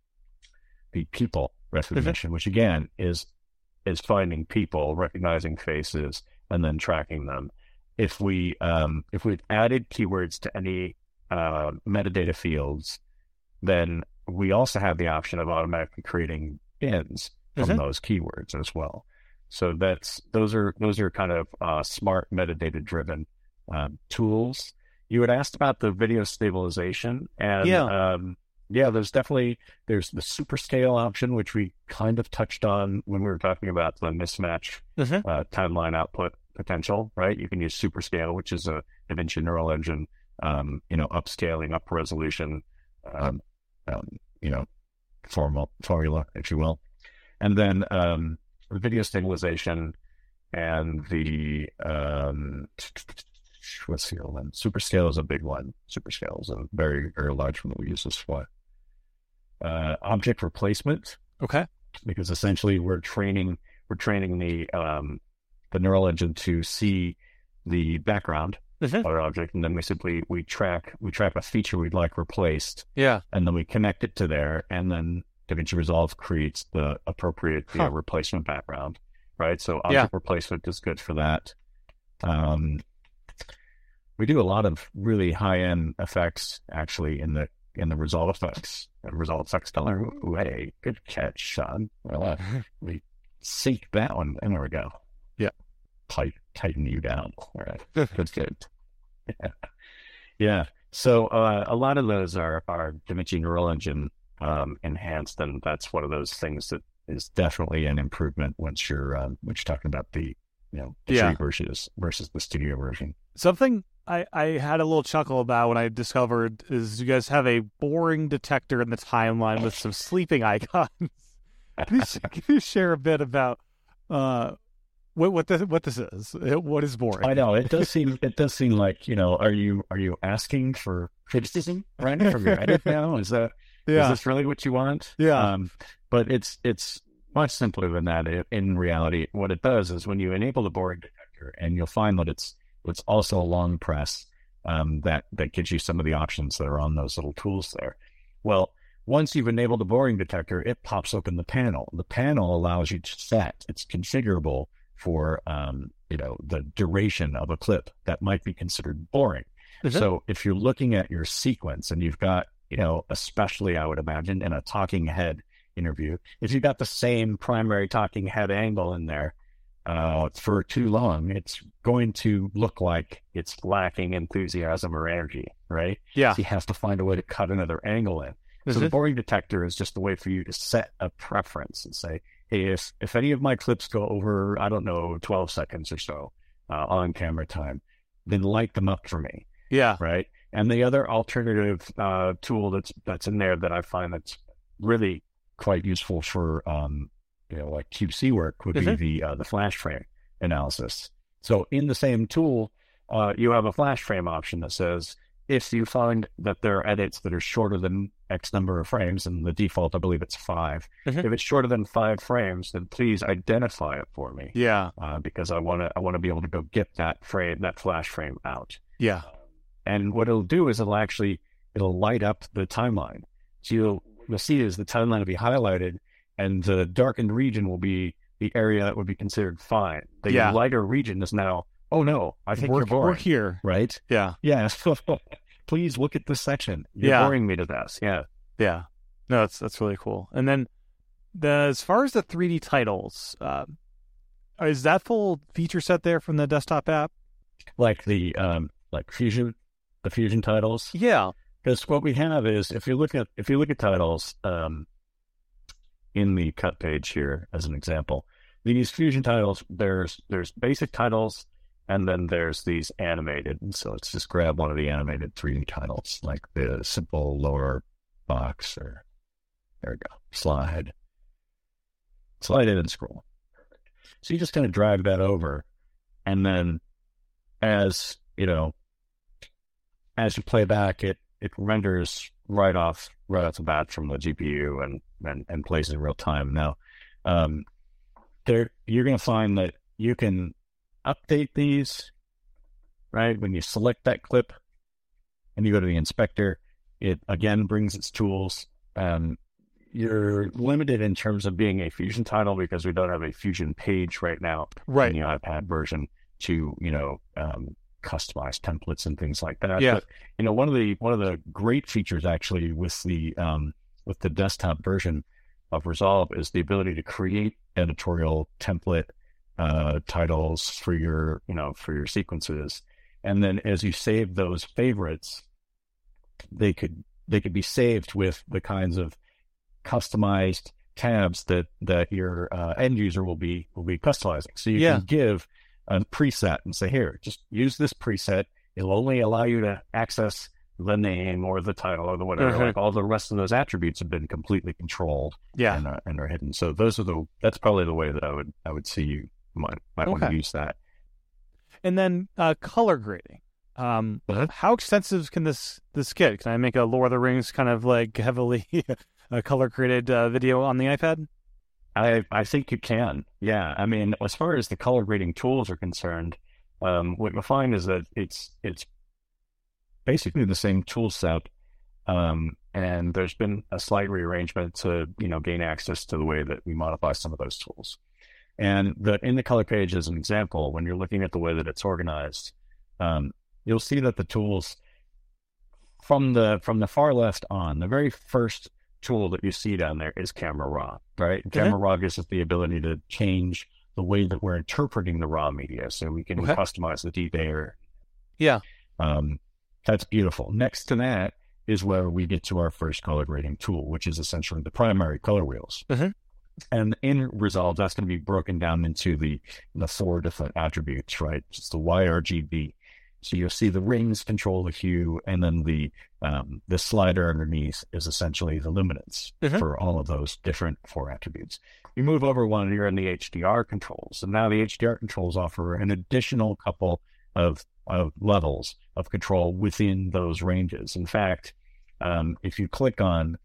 the people recognition, which again is is finding people, recognizing faces, and then tracking them. If we um if we've added keywords to any uh, metadata fields, then we also have the option of automatically creating bins from those keywords as well. So that's those are those are kind of uh, smart metadata driven um, tools. You had asked about the video stabilization, and Yeah. um, yeah, there's definitely there's the super scale option, which we kind of touched on when we were talking about the mismatch Mhm. uh, timeline output potential. Right, you can use super scale, which is a DaVinci Neural Engine, um, you know, upscaling, up resolution, um, um, you know, formal formula, if you will, and then um, the video stabilization and the um, what's the other one? Super scale is a big one. Super scale is a very very large one that we use this for. Uh, object replacement Okay. because essentially we're training we're training the um, the neural engine to see the background Mhm. other object, and then we simply we track we track a feature we'd like replaced, Yeah. and then we connect it to there, and then DaVinci Resolve creates the appropriate know, replacement background, right? So object Yeah. replacement is good for that. Um, we do a lot of really high end effects actually in the in the Resolve effects. And Resolve effects color. Ooh, hey, good catch, Shawn. Well, uh, we seek that one. And there we go. Yeah. Tight, tighten you down. All right. Good, good. Yeah. yeah. So uh, a lot of those are are DaVinci Neural Engine um, enhanced, and that's one of those things that is definitely an improvement once you're um, once you're talking about the you know the Yeah. versions versus the studio version. Something I, I had a little chuckle about when I discovered is you guys have a boring detector in the timeline with some sleeping icons. Can you, can you share a bit about uh, what what this, what this is? What is boring? I know it does seem it does seem like you know are you are you asking for criticism right from your edit now? Is that is Yeah, this really what you want? Yeah. Um, but it's it's much simpler than that. It, in reality, what it does is when you enable the boring detector, and you'll find that it's it's also a long press um, that that gives you some of the options that are on those little tools there. Well, once you've enabled the boring detector, it pops open the panel. The panel allows you to set. It's configurable for um, you know the duration of a clip that might be considered boring. Mhm. So if you're looking at your sequence and you've got you know, especially I would imagine in a talking head interview, if you've got the same primary talking head angle in there uh, for too long, it's going to look like it's lacking enthusiasm or energy, right? yeah. So you have to find a way to cut another angle in. So the Mhm. boring detector is just a way for you to set a preference and say, hey, if, if any of my clips go over, I don't know, 12 seconds or so uh, on camera time, then light them up for me yeah. right? And the other alternative uh, tool that's that's in there that I find that's really quite useful for um, you know like QC work would Mhm. be the uh, the flash frame analysis. So in the same tool, uh, you have a flash frame option that says if you find that there are edits that are shorter than X number of frames, and the default I believe it's 5 Mhm. If it's shorter than five frames, then please identify it for me Yeah. uh, because I want to I want to be able to go get that frame that flash frame out. Yeah. And what it'll do is it'll actually it'll light up the timeline. So you'll you'll see is the timeline will be highlighted, and the darkened region will be the area that would be considered fine. The Yeah. lighter region is now. Oh no, I think we're, you're boring. we're here. Right? Yeah. Yeah. Please look at this section. You're Yeah. boring me to death. Yeah. Yeah. No, that's that's really cool. And then the as far as the 3D titles, uh, is that full feature set there from the desktop app? Like the um like fusion, the fusion titles. Yeah. Because what we have is if you look at if you look at titles um, in the cut page here as an example, these fusion titles there's there's basic titles and then there's these animated. And so let's just grab one of the animated 3D titles, like the simple lower box or there we go, slide, slide in and scroll. So you just kind of drag that over, and then as you know, as you play back, it it renders right off right off the bat from the GPU and and, and plays in real time. Now, um, there you're going to find that you can update these right when you select that clip and you go to the inspector. It again brings its tools. Um, you're limited in terms of being a Fusion title because we don't have a Fusion page right now Right. in the iPad version to you know um, customize templates and things like that. Yeah. But, you know, one of the one of the great features actually with the um, with the desktop version of Resolve is the ability to create editorial template uh, titles for your you know for your sequences, and then as you save those favorites, they could they could be saved with the kinds of customized tabs that that your uh, end user will be will be customizing. So you Yeah. can give a preset and say, here, just use this preset. It'll only allow you to access the name or the title or the whatever. Mhm. Like all the rest of those attributes have been completely controlled Yeah. and, are, and are hidden. So those are the that's probably the way that I would I would see you might might want to use that. And then uh, color grading. Um, Uh-huh. how extensive can this this get? Can I make a Lord of the Rings kind of like heavily uh, color graded uh, video on the iPad? I I think you can. Yeah. I mean, as far as the color grading tools are concerned, um, what you'll find is that it's it's basically the same tool set, um, and there's been a slight rearrangement to you know gain access to the way that we modify some of those tools. And the in the color page as an example, when you're looking at the way that it's organized, um, you'll see that the tools from the from the far left on, the very first tool that you see down there is camera raw, right? Camera raw gives us the ability to change the way that we're interpreting the raw media, so we can Okay. customize the debayer. Yeah. Um, that's beautiful. Next to that is where we get to our first color grading tool, which is essentially the primary color wheels. Mhm. And in Resolve, that's going to be broken down into the the four different attributes, right? It's the YRGB. So you'll see the rings control the hue, and then the um, the slider underneath is essentially the luminance Mhm. for all of those different four attributes. You move over one, you're in the HDR controls, and now the HDR controls offer an additional couple of, of levels of control within those ranges. In fact, um, if you click on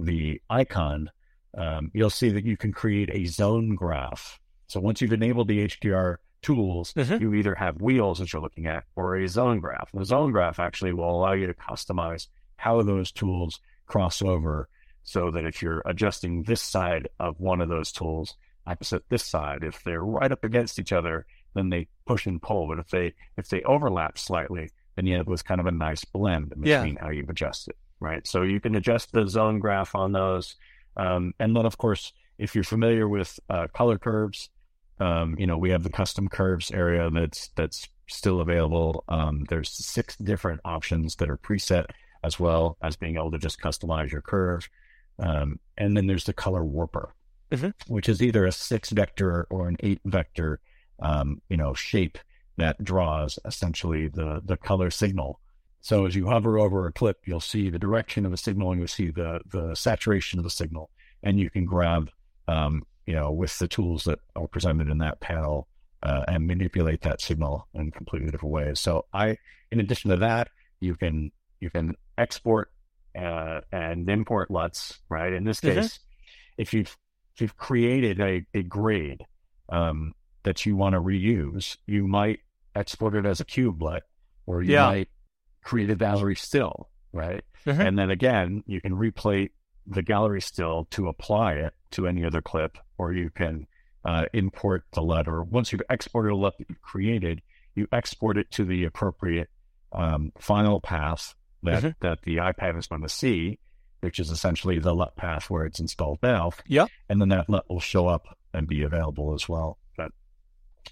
the icon, um, you'll see that you can create a zone graph. So once you've enabled the HDR tools, Mhm. you either have wheels that you're looking at or a zone graph. The zone graph actually will allow you to customize how those tools cross over so that if you're adjusting this side of one of those tools opposite this side, if they're right up against each other, then they push and pull. But if they if they overlap slightly, then you have this kind of a nice blend in Yeah. between how you've adjusted, right? So you can adjust the zone graph on those. Um, and then, of course, if you're familiar with uh, color curves, um, you know we have the custom curves area that's that's still available. Um, there's six different options that are preset, as well as being able to just customize your curve. Um, and then there's the color warper, Mhm. which is either a six vector or an eight vector, um, you know, shape that draws essentially the the color signal. So as you hover over a clip, you'll see the direction of a signal and you'll see the the saturation of the signal, and you can grab, um, you know, with the tools that are presented in that panel uh, and manipulate that signal in completely different ways. So I, in addition to that, you can you can export uh, and import LUTs, right? In this Mhm. case, if you've if you've created a, a grade um, that you want to reuse, you might export it as a cube LUT, or you Yeah. might create a gallery still, right? Mhm. And then again, you can replate the gallery still to apply it to any other clip, or you can uh, import the LUT. Or once you've exported a LUT that you've created, you export it to the appropriate um, final path that, Mhm. that the iPad is going to see, which is essentially the LUT path where it's installed now. Yeah. And then that LUT will show up and be available as well. But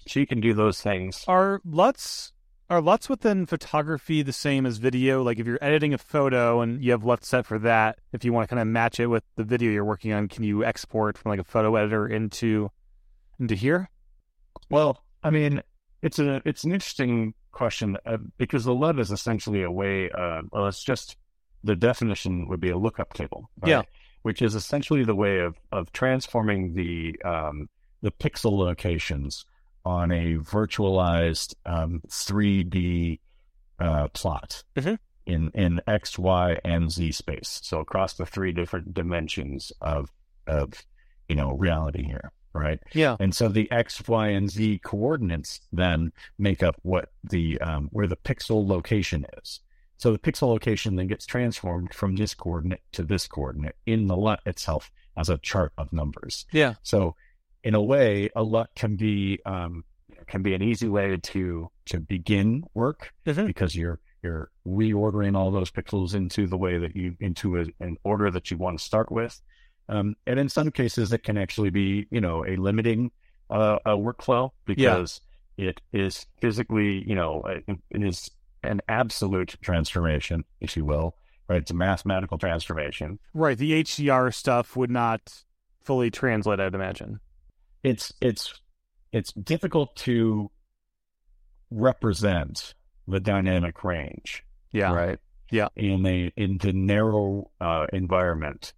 so you can do those things. Are LUTs are LUTs within photography the same as video? Like if you're editing a photo and you have LUT set for that, if you want to kind of match it with the video you're working on, can you export from like a photo editor into into here? Well, I mean, it's a it's an interesting question uh, because the LUT is essentially a way. Uh, well, it's just the definition would be a lookup table, right? Yeah. which is essentially the way of of transforming the um, the pixel locations on a virtualized um, 3D uh, plot Mhm. in in X, Y, and Z space. So across the three different dimensions of of you know reality here, right? Yeah. And so the X, Y, and Z coordinates then make up what the um, where the pixel location is. So the pixel location then gets transformed from this coordinate to this coordinate in the LUT itself as a chart of numbers. Yeah. So in a way, a LUT can be um, can be an easy way to to begin work Mhm. because you're you're reordering all those pixels into the way that you into a, an order that you want to start with. Um, and in some cases, it can actually be, you know, a limiting uh, a workflow because it is physically, you know, it, it is an absolute transformation, if you will, right? It's a mathematical transformation. Right. The HDR stuff would not fully translate, I'd imagine. It's it's it's difficult to represent the dynamic range, Yeah. right? Yeah. In a in the narrow uh, environment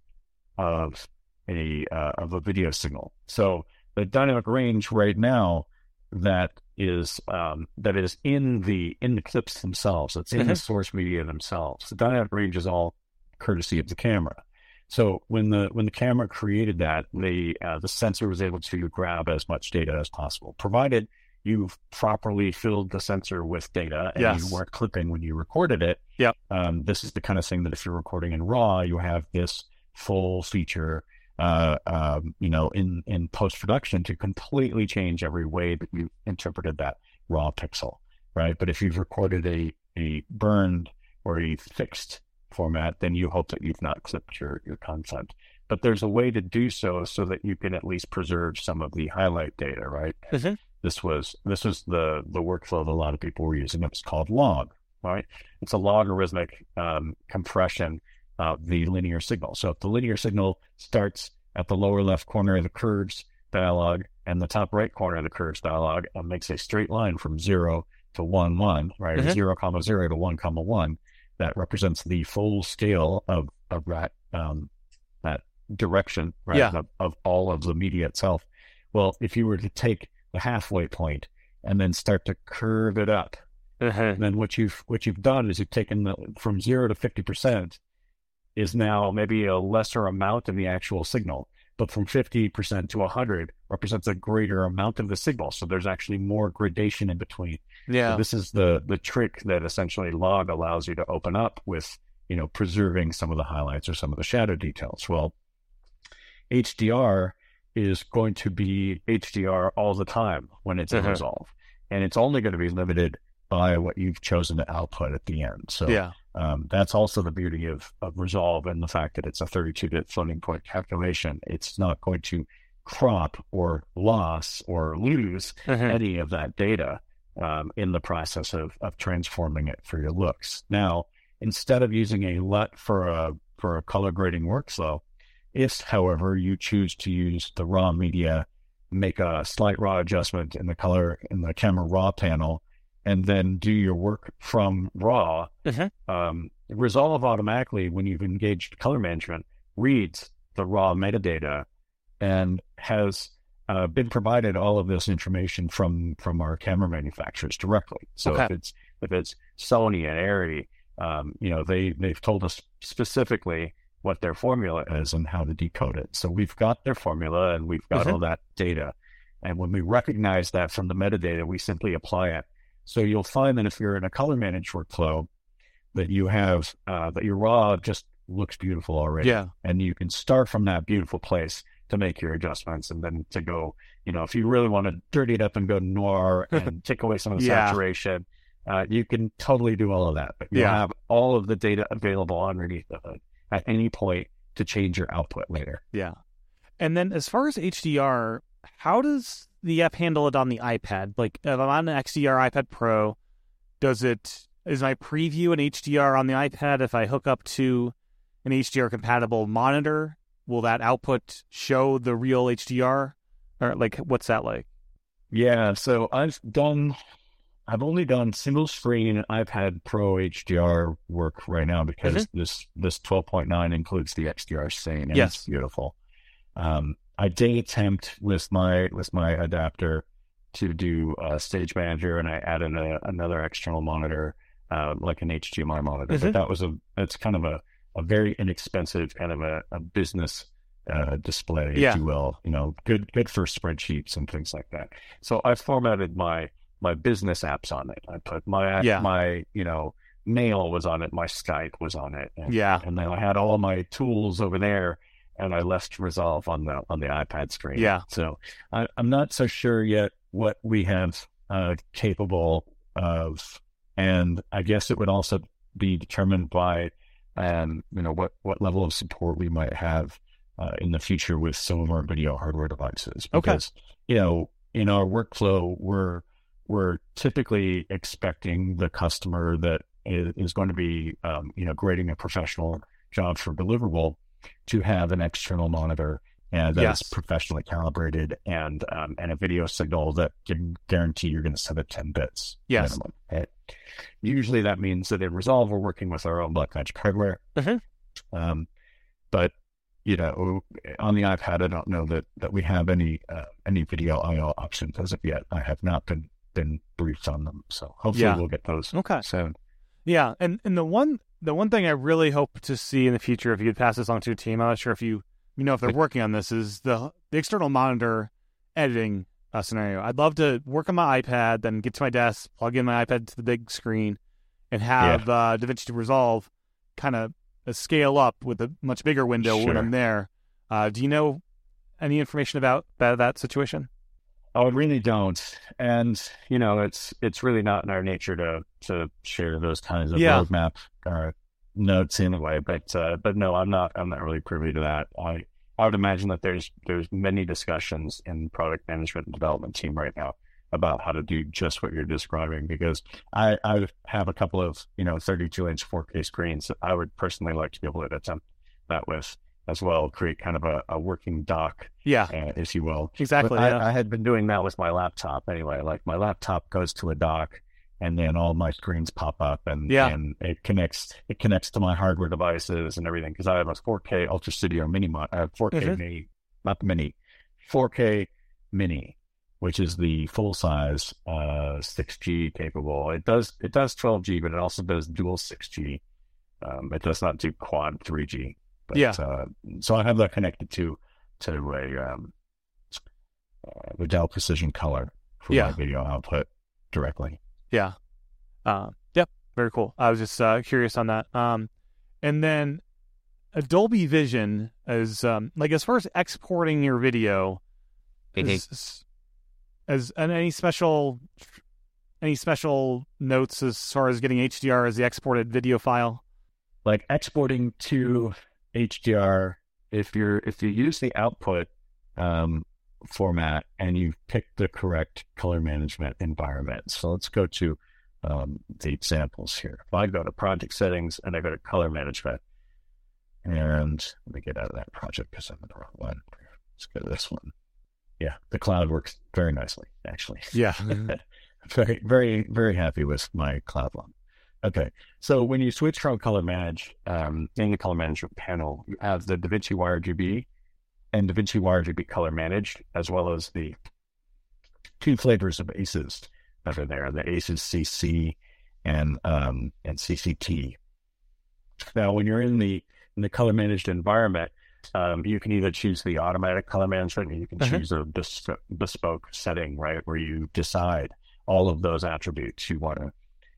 of a uh, of a video signal. So the dynamic range right now that is um, that is in the in the clips themselves. It's in the Mhm. source media themselves. The dynamic range is all courtesy of the camera. So when the when the camera created that, the uh, the sensor was able to grab as much data as possible, provided you've properly filled the sensor with data and Yes. you weren't clipping when you recorded it. Yep. Um, this is the kind of thing that if you're recording in RAW, you have this full feature, uh, um, you know, in, in post production to completely change every way that you interpreted that raw pixel, right? But if you've recorded a, a burned or a fixed format, then you hope that you've not clipped your, your content. But there's a way to do so so that you can at least preserve some of the highlight data, right? Mhm. This was this was the the workflow that a lot of people were using. It was called log, right? It's a logarithmic um, compression of the linear signal. So if the linear signal starts at the lower left corner of the curves dialog and the top right corner of the curves dialog and makes a straight line from zero to one one, right? Mhm. zero comma zero to one comma one, that represents the full scale of of that um, that direction, right? Yeah. Of, of all of the media itself. Well, if you were to take the halfway point and then start to curve it up, Mhm. then what you've what you've done is you've taken the from zero to fifty percent is now maybe a lesser amount of the actual signal, but from fifty percent to hundred represents a greater amount of the signal. So there's actually more gradation in between. So Yeah. this is the the trick that essentially log allows you to open up with, you know, preserving some of the highlights or some of the shadow details. Well, HDR is going to be HDR all the time when it's in Mhm. Resolve, and it's only going to be limited by what you've chosen to output at the end. So yeah. Um, that's also the beauty of, of Resolve and the fact that it's a 32-bit floating point calculation. It's not going to crop or loss or lose Mhm. any of that data um, in the process of, of transforming it for your looks. Now, instead of using a LUT for a for a color grading workflow, if, however, you choose to use the raw media, make a slight raw adjustment in the color in the camera raw panel, and then do your work from raw, Mhm. um, Resolve automatically, when you've engaged color management, reads the raw metadata and has uh, been provided all of this information from from our camera manufacturers directly. So if it's if it's Sony and Arri, um, you know they they've told us specifically what their formula is and how to decode it. So we've got their formula and we've got Mhm. all that data. And when we recognize that from the metadata, we simply apply it. So you'll find that if you're in a color managed workflow, that you have uh, that your raw just looks beautiful already Yeah. and you can start from that beautiful place to make your adjustments and then to go you know if you really want to dirty it up and go noir and take away some of the Yeah. saturation uh, you can totally do all of that but you Yeah. have all of the data available underneath the hood at any point to change your output later Yeah. And then as far as HDR, how does the app handle it on the iPad? Like if I'm on an XDR iPad Pro, does it is my preview an HDR on the iPad if I hook up to an HDR compatible monitor? Will that output show the real HDR? Or like what's that like? yeah so i've done i've only done single screen ipad pro hdr work right now because this this 12.9 includes the xdr scene and Yes. it's beautiful um i did attempt with my with my adapter to do uh, stage manager and i added a, another external monitor uh, like an hdmi monitor but that was a it's kind of a, a very inexpensive kind of a, a business uh, display Yeah. if you will you know good good for spreadsheets and things like that so i formatted my my business apps on it i put my Yeah. my you know mail was on it my skype was on it and, Yeah. and then i had all my tools over there and i left resolve on the on the ipad screen Yeah. so I, i'm not so sure yet what we have uh, capable of and i guess it would also be determined by um, you know what what level of support we might have uh, in the future with some of our video hardware devices Okay. because you know in our workflow we're we're typically expecting the customer that is, is going to be um, you know grading a professional job for deliverable to have an external monitor and that is Yes. professionally calibrated and um, and a video signal that can guarantee you're going to send it 10 bits Yes. minimum. right? Usually that means that in Resolve we're working with our own Blackmagic hardware. Mhm. Um, but you know, on the iPad, I don't know that that we have any uh, any video I/O options as of yet. I have not been been briefed on them, so hopefully Yeah. we'll get those Okay. soon. Yeah, and and the one the one thing I really hope to see in the future, if you could pass this on to your team, I'm not sure if you you know if they're working on this, is the the external monitor editing uh, scenario. I'd love to work on my iPad, then get to my desk, plug in my iPad to the big screen, and have uh, DaVinci Resolve kind of scale up with a much bigger window when I'm there. Uh, do you know any information about, about that situation? Oh, I really don't. And you know, it's it's really not in our nature to to share those kinds of Yeah. roadmap uh, notes anyway. But uh, but no, I'm not I'm not really privy to that. I I would imagine that there's there's many discussions in product management and development team right now about how to do just what you're describing because I I have a couple of you know 32 inch 4K screens that I would personally like to be able to attempt that with as well, create kind of a, a working dock, Yeah, uh, if you will. exactly. Yeah. I, I had been doing that with my laptop anyway. Like my laptop goes to a dock, and then all my screens pop up, and Yeah. and it connects it connects to my hardware devices and everything because I have a 4K UltraStudio Mini, mo- uh, 4K Mhm. Mini, not the Mini, 4K Mini, which is the full size uh 6G capable. It does it does 12G, but it also does dual 6G. Um, it does not do quad 3G. But, Yeah. Uh, so I have that connected to to a um, uh, the Dell Precision Color for Yeah. my video output directly. Yeah. Uh, yep. Very cool. I was just uh, curious on that. Um, and then Dolby Vision is um, like as far as exporting your video, is, as and any special any special notes as far as getting HDR as the exported video file. Like exporting to HDR, if you're if you use the output um, format and you've picked the correct color management environment. So let's go to um, the examples here. If I go to project settings and I go to color management, and let me get out of that project because I'm in the wrong one. Let's go to this one. Yeah, the cloud works very nicely, actually. Yeah. very, very, very happy with my cloud one. Okay, so when you switch from color manage, um, in the color management panel, you have the DaVinci YRGB and DaVinci be color managed, as well as the two flavors of ACES that are there, the ACES CC and um, and CCT. Now, when you're in the in the color managed environment, um, you can either choose the automatic color management, or you can Uh-huh. choose a bes- bespoke setting, right, where you decide all of those attributes. You want to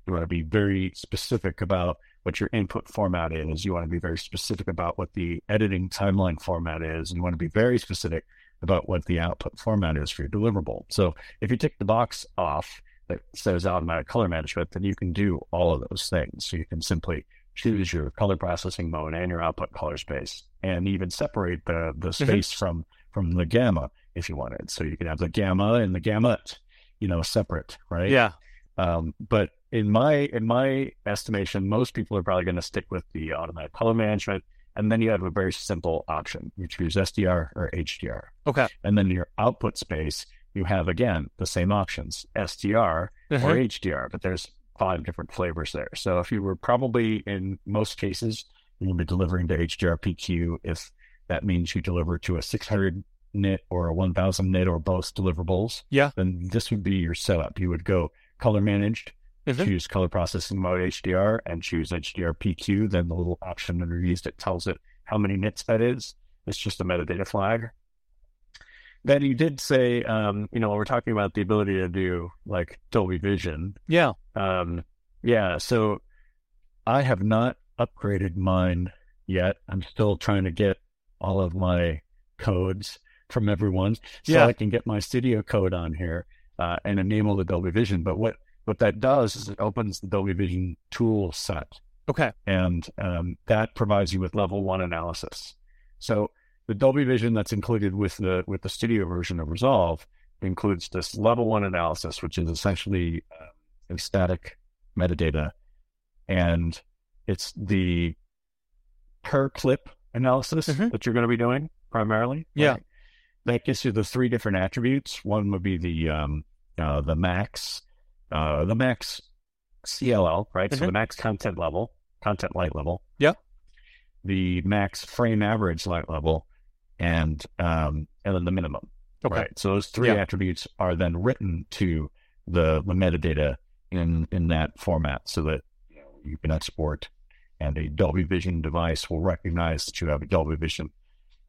you want to be very specific about what your input format is. You want to be very specific about what the editing timeline format is. And you want to be very specific about what the output format is for your deliverable. So if you tick the box off that says automatic color management, then you can do all of those things. So you can simply choose your color processing mode and your output color space and even separate the, the space from, from the gamma if you wanted. So you can have the gamma and the gamut, you know, separate, right? Yeah. Um, but in my in my estimation, most people are probably going to stick with the automatic color management, and then you have a very simple option. You choose SDR or HDR, Okay. and then your output space, you have again the same options: SDR Uh-huh. or HDR. But there's five different flavors there. So if you were probably in most cases, to be delivering to HDR PQ. If that means you deliver to a 600 nit or a 1000 nit or both deliverables, Yeah. then this would be your setup. You would go color managed, Mhm. choose color processing mode HDR, and choose HDR PQ. Then the little option underneath that tells it how many nits that is. It's just a metadata flag. Then you did say, um, you know, we're talking about the ability to do like Dolby Vision, Yeah. um, yeah, so I have not upgraded mine yet. I'm still trying to get all of my codes from everyone so Yeah. I can get my studio code on here uh, and enable the Dolby Vision. But what, what that does is it opens the Dolby Vision tool set Okay. and um, that provides you with level one analysis. So the Dolby Vision that's included with the with the studio version of Resolve includes this level one analysis, which is essentially uh, a static metadata, and it's the per clip analysis Mhm. that you're going to be doing primarily. Yeah. right? That gives you the three different attributes. One would be the um, uh, the max, uh, the max CLL, right? So Mhm. the max content level, content light level. Yeah. The max frame average light level, and um, and then the minimum. Okay. Right. So those three Yeah. attributes are then written to the, the metadata in in that format, so that you, know, you can export, and a Dolby Vision device will recognize that you have a Dolby Vision,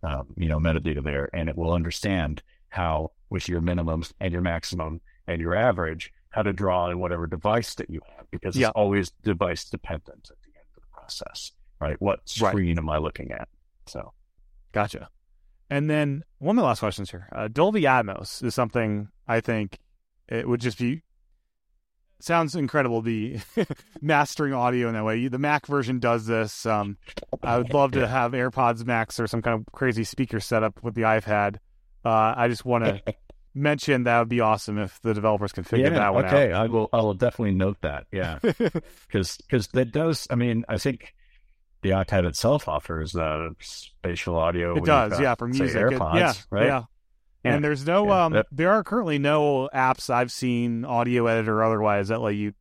um, you know, metadata there, and it will understand how, with your minimums and your maximum and your average, how to draw on whatever device that you have, because Yeah. it's always device dependent at the end of the process, right? What Right. screen am I looking at? So, Gotcha. And then one of the last questions here. Uh, Dolby Atmos is something I think it would just be sounds incredible the mastering audio in that way. The Mac version does this. Um, I would love to have AirPods Max or some kind of crazy speaker setup with the iPad. Uh, I just want to mention that would be awesome if the developers can figure that one okay, I will. I will definitely note that. Yeah, because because that does. I mean, I think the iPad itself offers uh, spatial audio. it does, got, yeah, for say, music. It- yeah, right? yeah. Yeah. And there's no Yeah, um that- there are currently no apps I've seen audio editor or otherwise that let you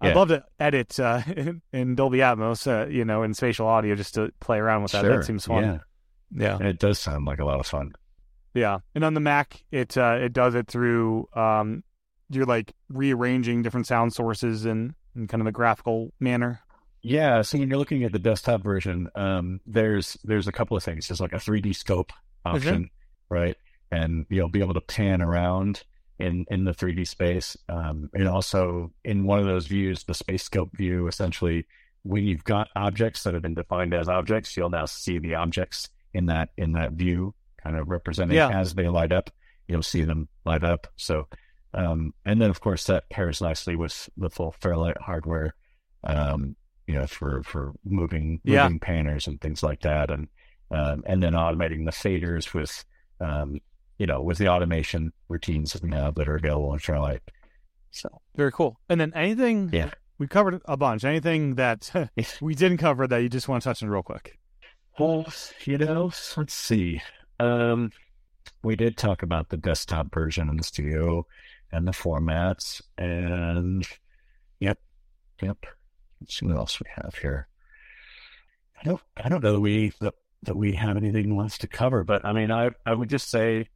I'd love to edit uh, in, in Dolby Atmos, uh, you know, in spatial audio just to play around with that. Sure, That seems fun. Yeah, Yeah. and it does sound like a lot of fun. Yeah. And on the Mac, it uh, it does it through um you're like rearranging different sound sources in, in kind of a graphical manner. Yeah, so when you're looking at the desktop version, um, there's there's a couple of things. There's like a 3D scope option, right? And you'll be able to pan around in in the 3D space. Um, and also in one of those views, the space scope view, essentially, when you've got objects that have been defined as objects, you'll now see the objects in that in that view, kind of representing Yeah. as they light up. You'll see them light up. So, um, and then of course that pairs nicely with the full Fairlight hardware. Um, you know, for for moving Yeah. moving faders and things like that, and um, and then automating the faders with, um, you know, with the automation routines that we have that are available in Fairlight. So Very cool. And then anything Yeah. we covered a bunch. Anything that we didn't cover that you just want to touch on real quick. Well, you know, let's see. Um, we did talk about the desktop version in the studio and the formats, and yep, yep. Let's see what else we have here. I don't, I don't know that we that, that we have anything left to cover, but I mean, I I would just say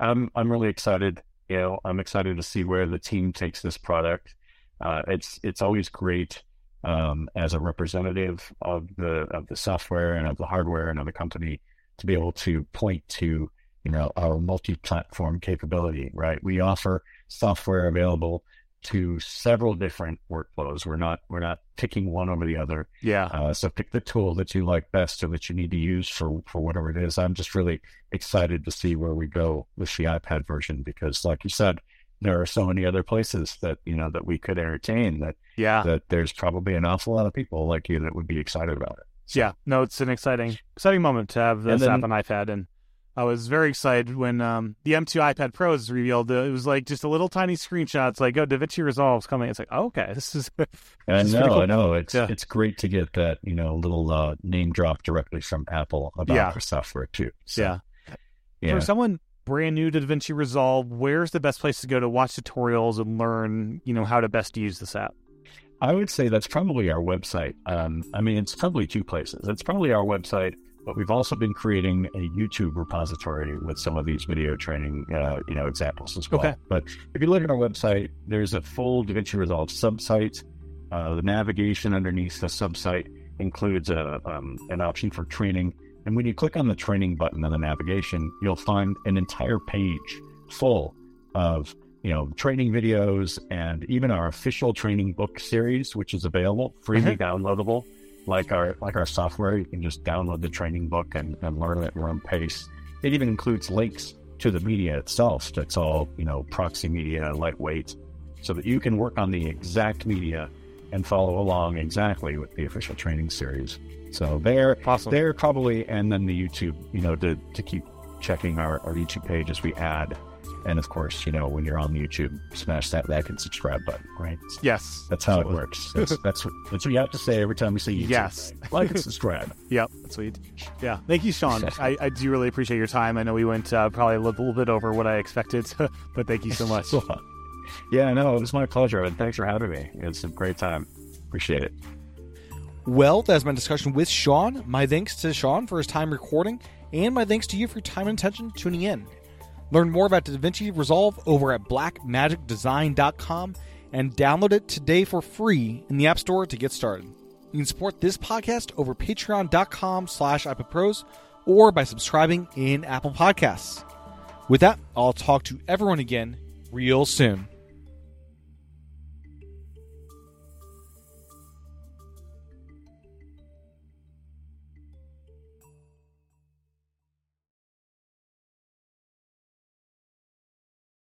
I'm I'm really excited. You know, I'm excited to see where the team takes this product. Uh, it's it's always great um, as a representative of the of the software and of the hardware and of the company to be able to point to you know our multi-platform capability. Right, we offer software available to several different workflows. We're not we're not picking one over the other. Yeah. Uh, so pick the tool that you like best or that you need to use for for whatever it is. I'm just really excited to see where we go with the iPad version because, like you said, there are so many other places that you know that we could entertain that Yeah. that there's probably an awful lot of people like you that would be excited about it. Yeah, no, it's an exciting, exciting moment to have this app on iPad, and I was very excited when um, the M2 iPad Pro was revealed. It was like just a little tiny screenshot. It's like, oh, DaVinci Resolve's coming. It's like, oh, okay, this is. I It's know, cool. I know. It's Yeah. it's great to get that you know little uh, name drop directly from Apple about Yeah. their software too. So, yeah. yeah. For someone brand new to DaVinci Resolve, where's the best place to go to watch tutorials and learn, you know, how to best use this app? I would say that's probably our website. Um, I mean, it's probably two places. It's probably our website, but we've also been creating a YouTube repository with some of these video training, uh, you know, examples as well. Okay. But if you look at our website, there's a full DaVinci Resolve subsite. Uh, the navigation underneath the subsite includes a, um, an option for training. And when you click on the training button on the navigation, you'll find an entire page full of you know training videos and even our official training book series, which is available freely uh-huh. downloadable. Like our like our software, you can just download the training book and, and learn at your own pace. It even includes links to the media itself. That's all you know, proxy media, lightweight, so that you can work on the exact media and follow along exactly with the official training series. So there, Awesome. there probably, and then the YouTube, you know, to, to keep checking our, our YouTube page as we add. And of course, you know, when you're on YouTube, smash that like and subscribe button, right? Yes. That's how it works. That's, that's, what, that's what you have to say every time you see YouTube. Yes. right? Like and subscribe. Yep, that's sweet. Yeah, thank you, Shawn. I, I do really appreciate your time. I know we went uh, probably a little, little bit over what I expected, but thank you so much. yeah, no, it was my pleasure. And thanks for having me. It's a great time. Appreciate it. Well, that's my discussion with Shawn. My thanks to Shawn for his time recording, and my thanks to you for your time and attention tuning in. Learn more about DaVinci Resolve over at blackmagicdesign.com and download it today for free in the App Store to get started. You can support this podcast over patreon.com slash iPadPros or by subscribing in Apple Podcasts. With that, I'll talk to everyone again real soon.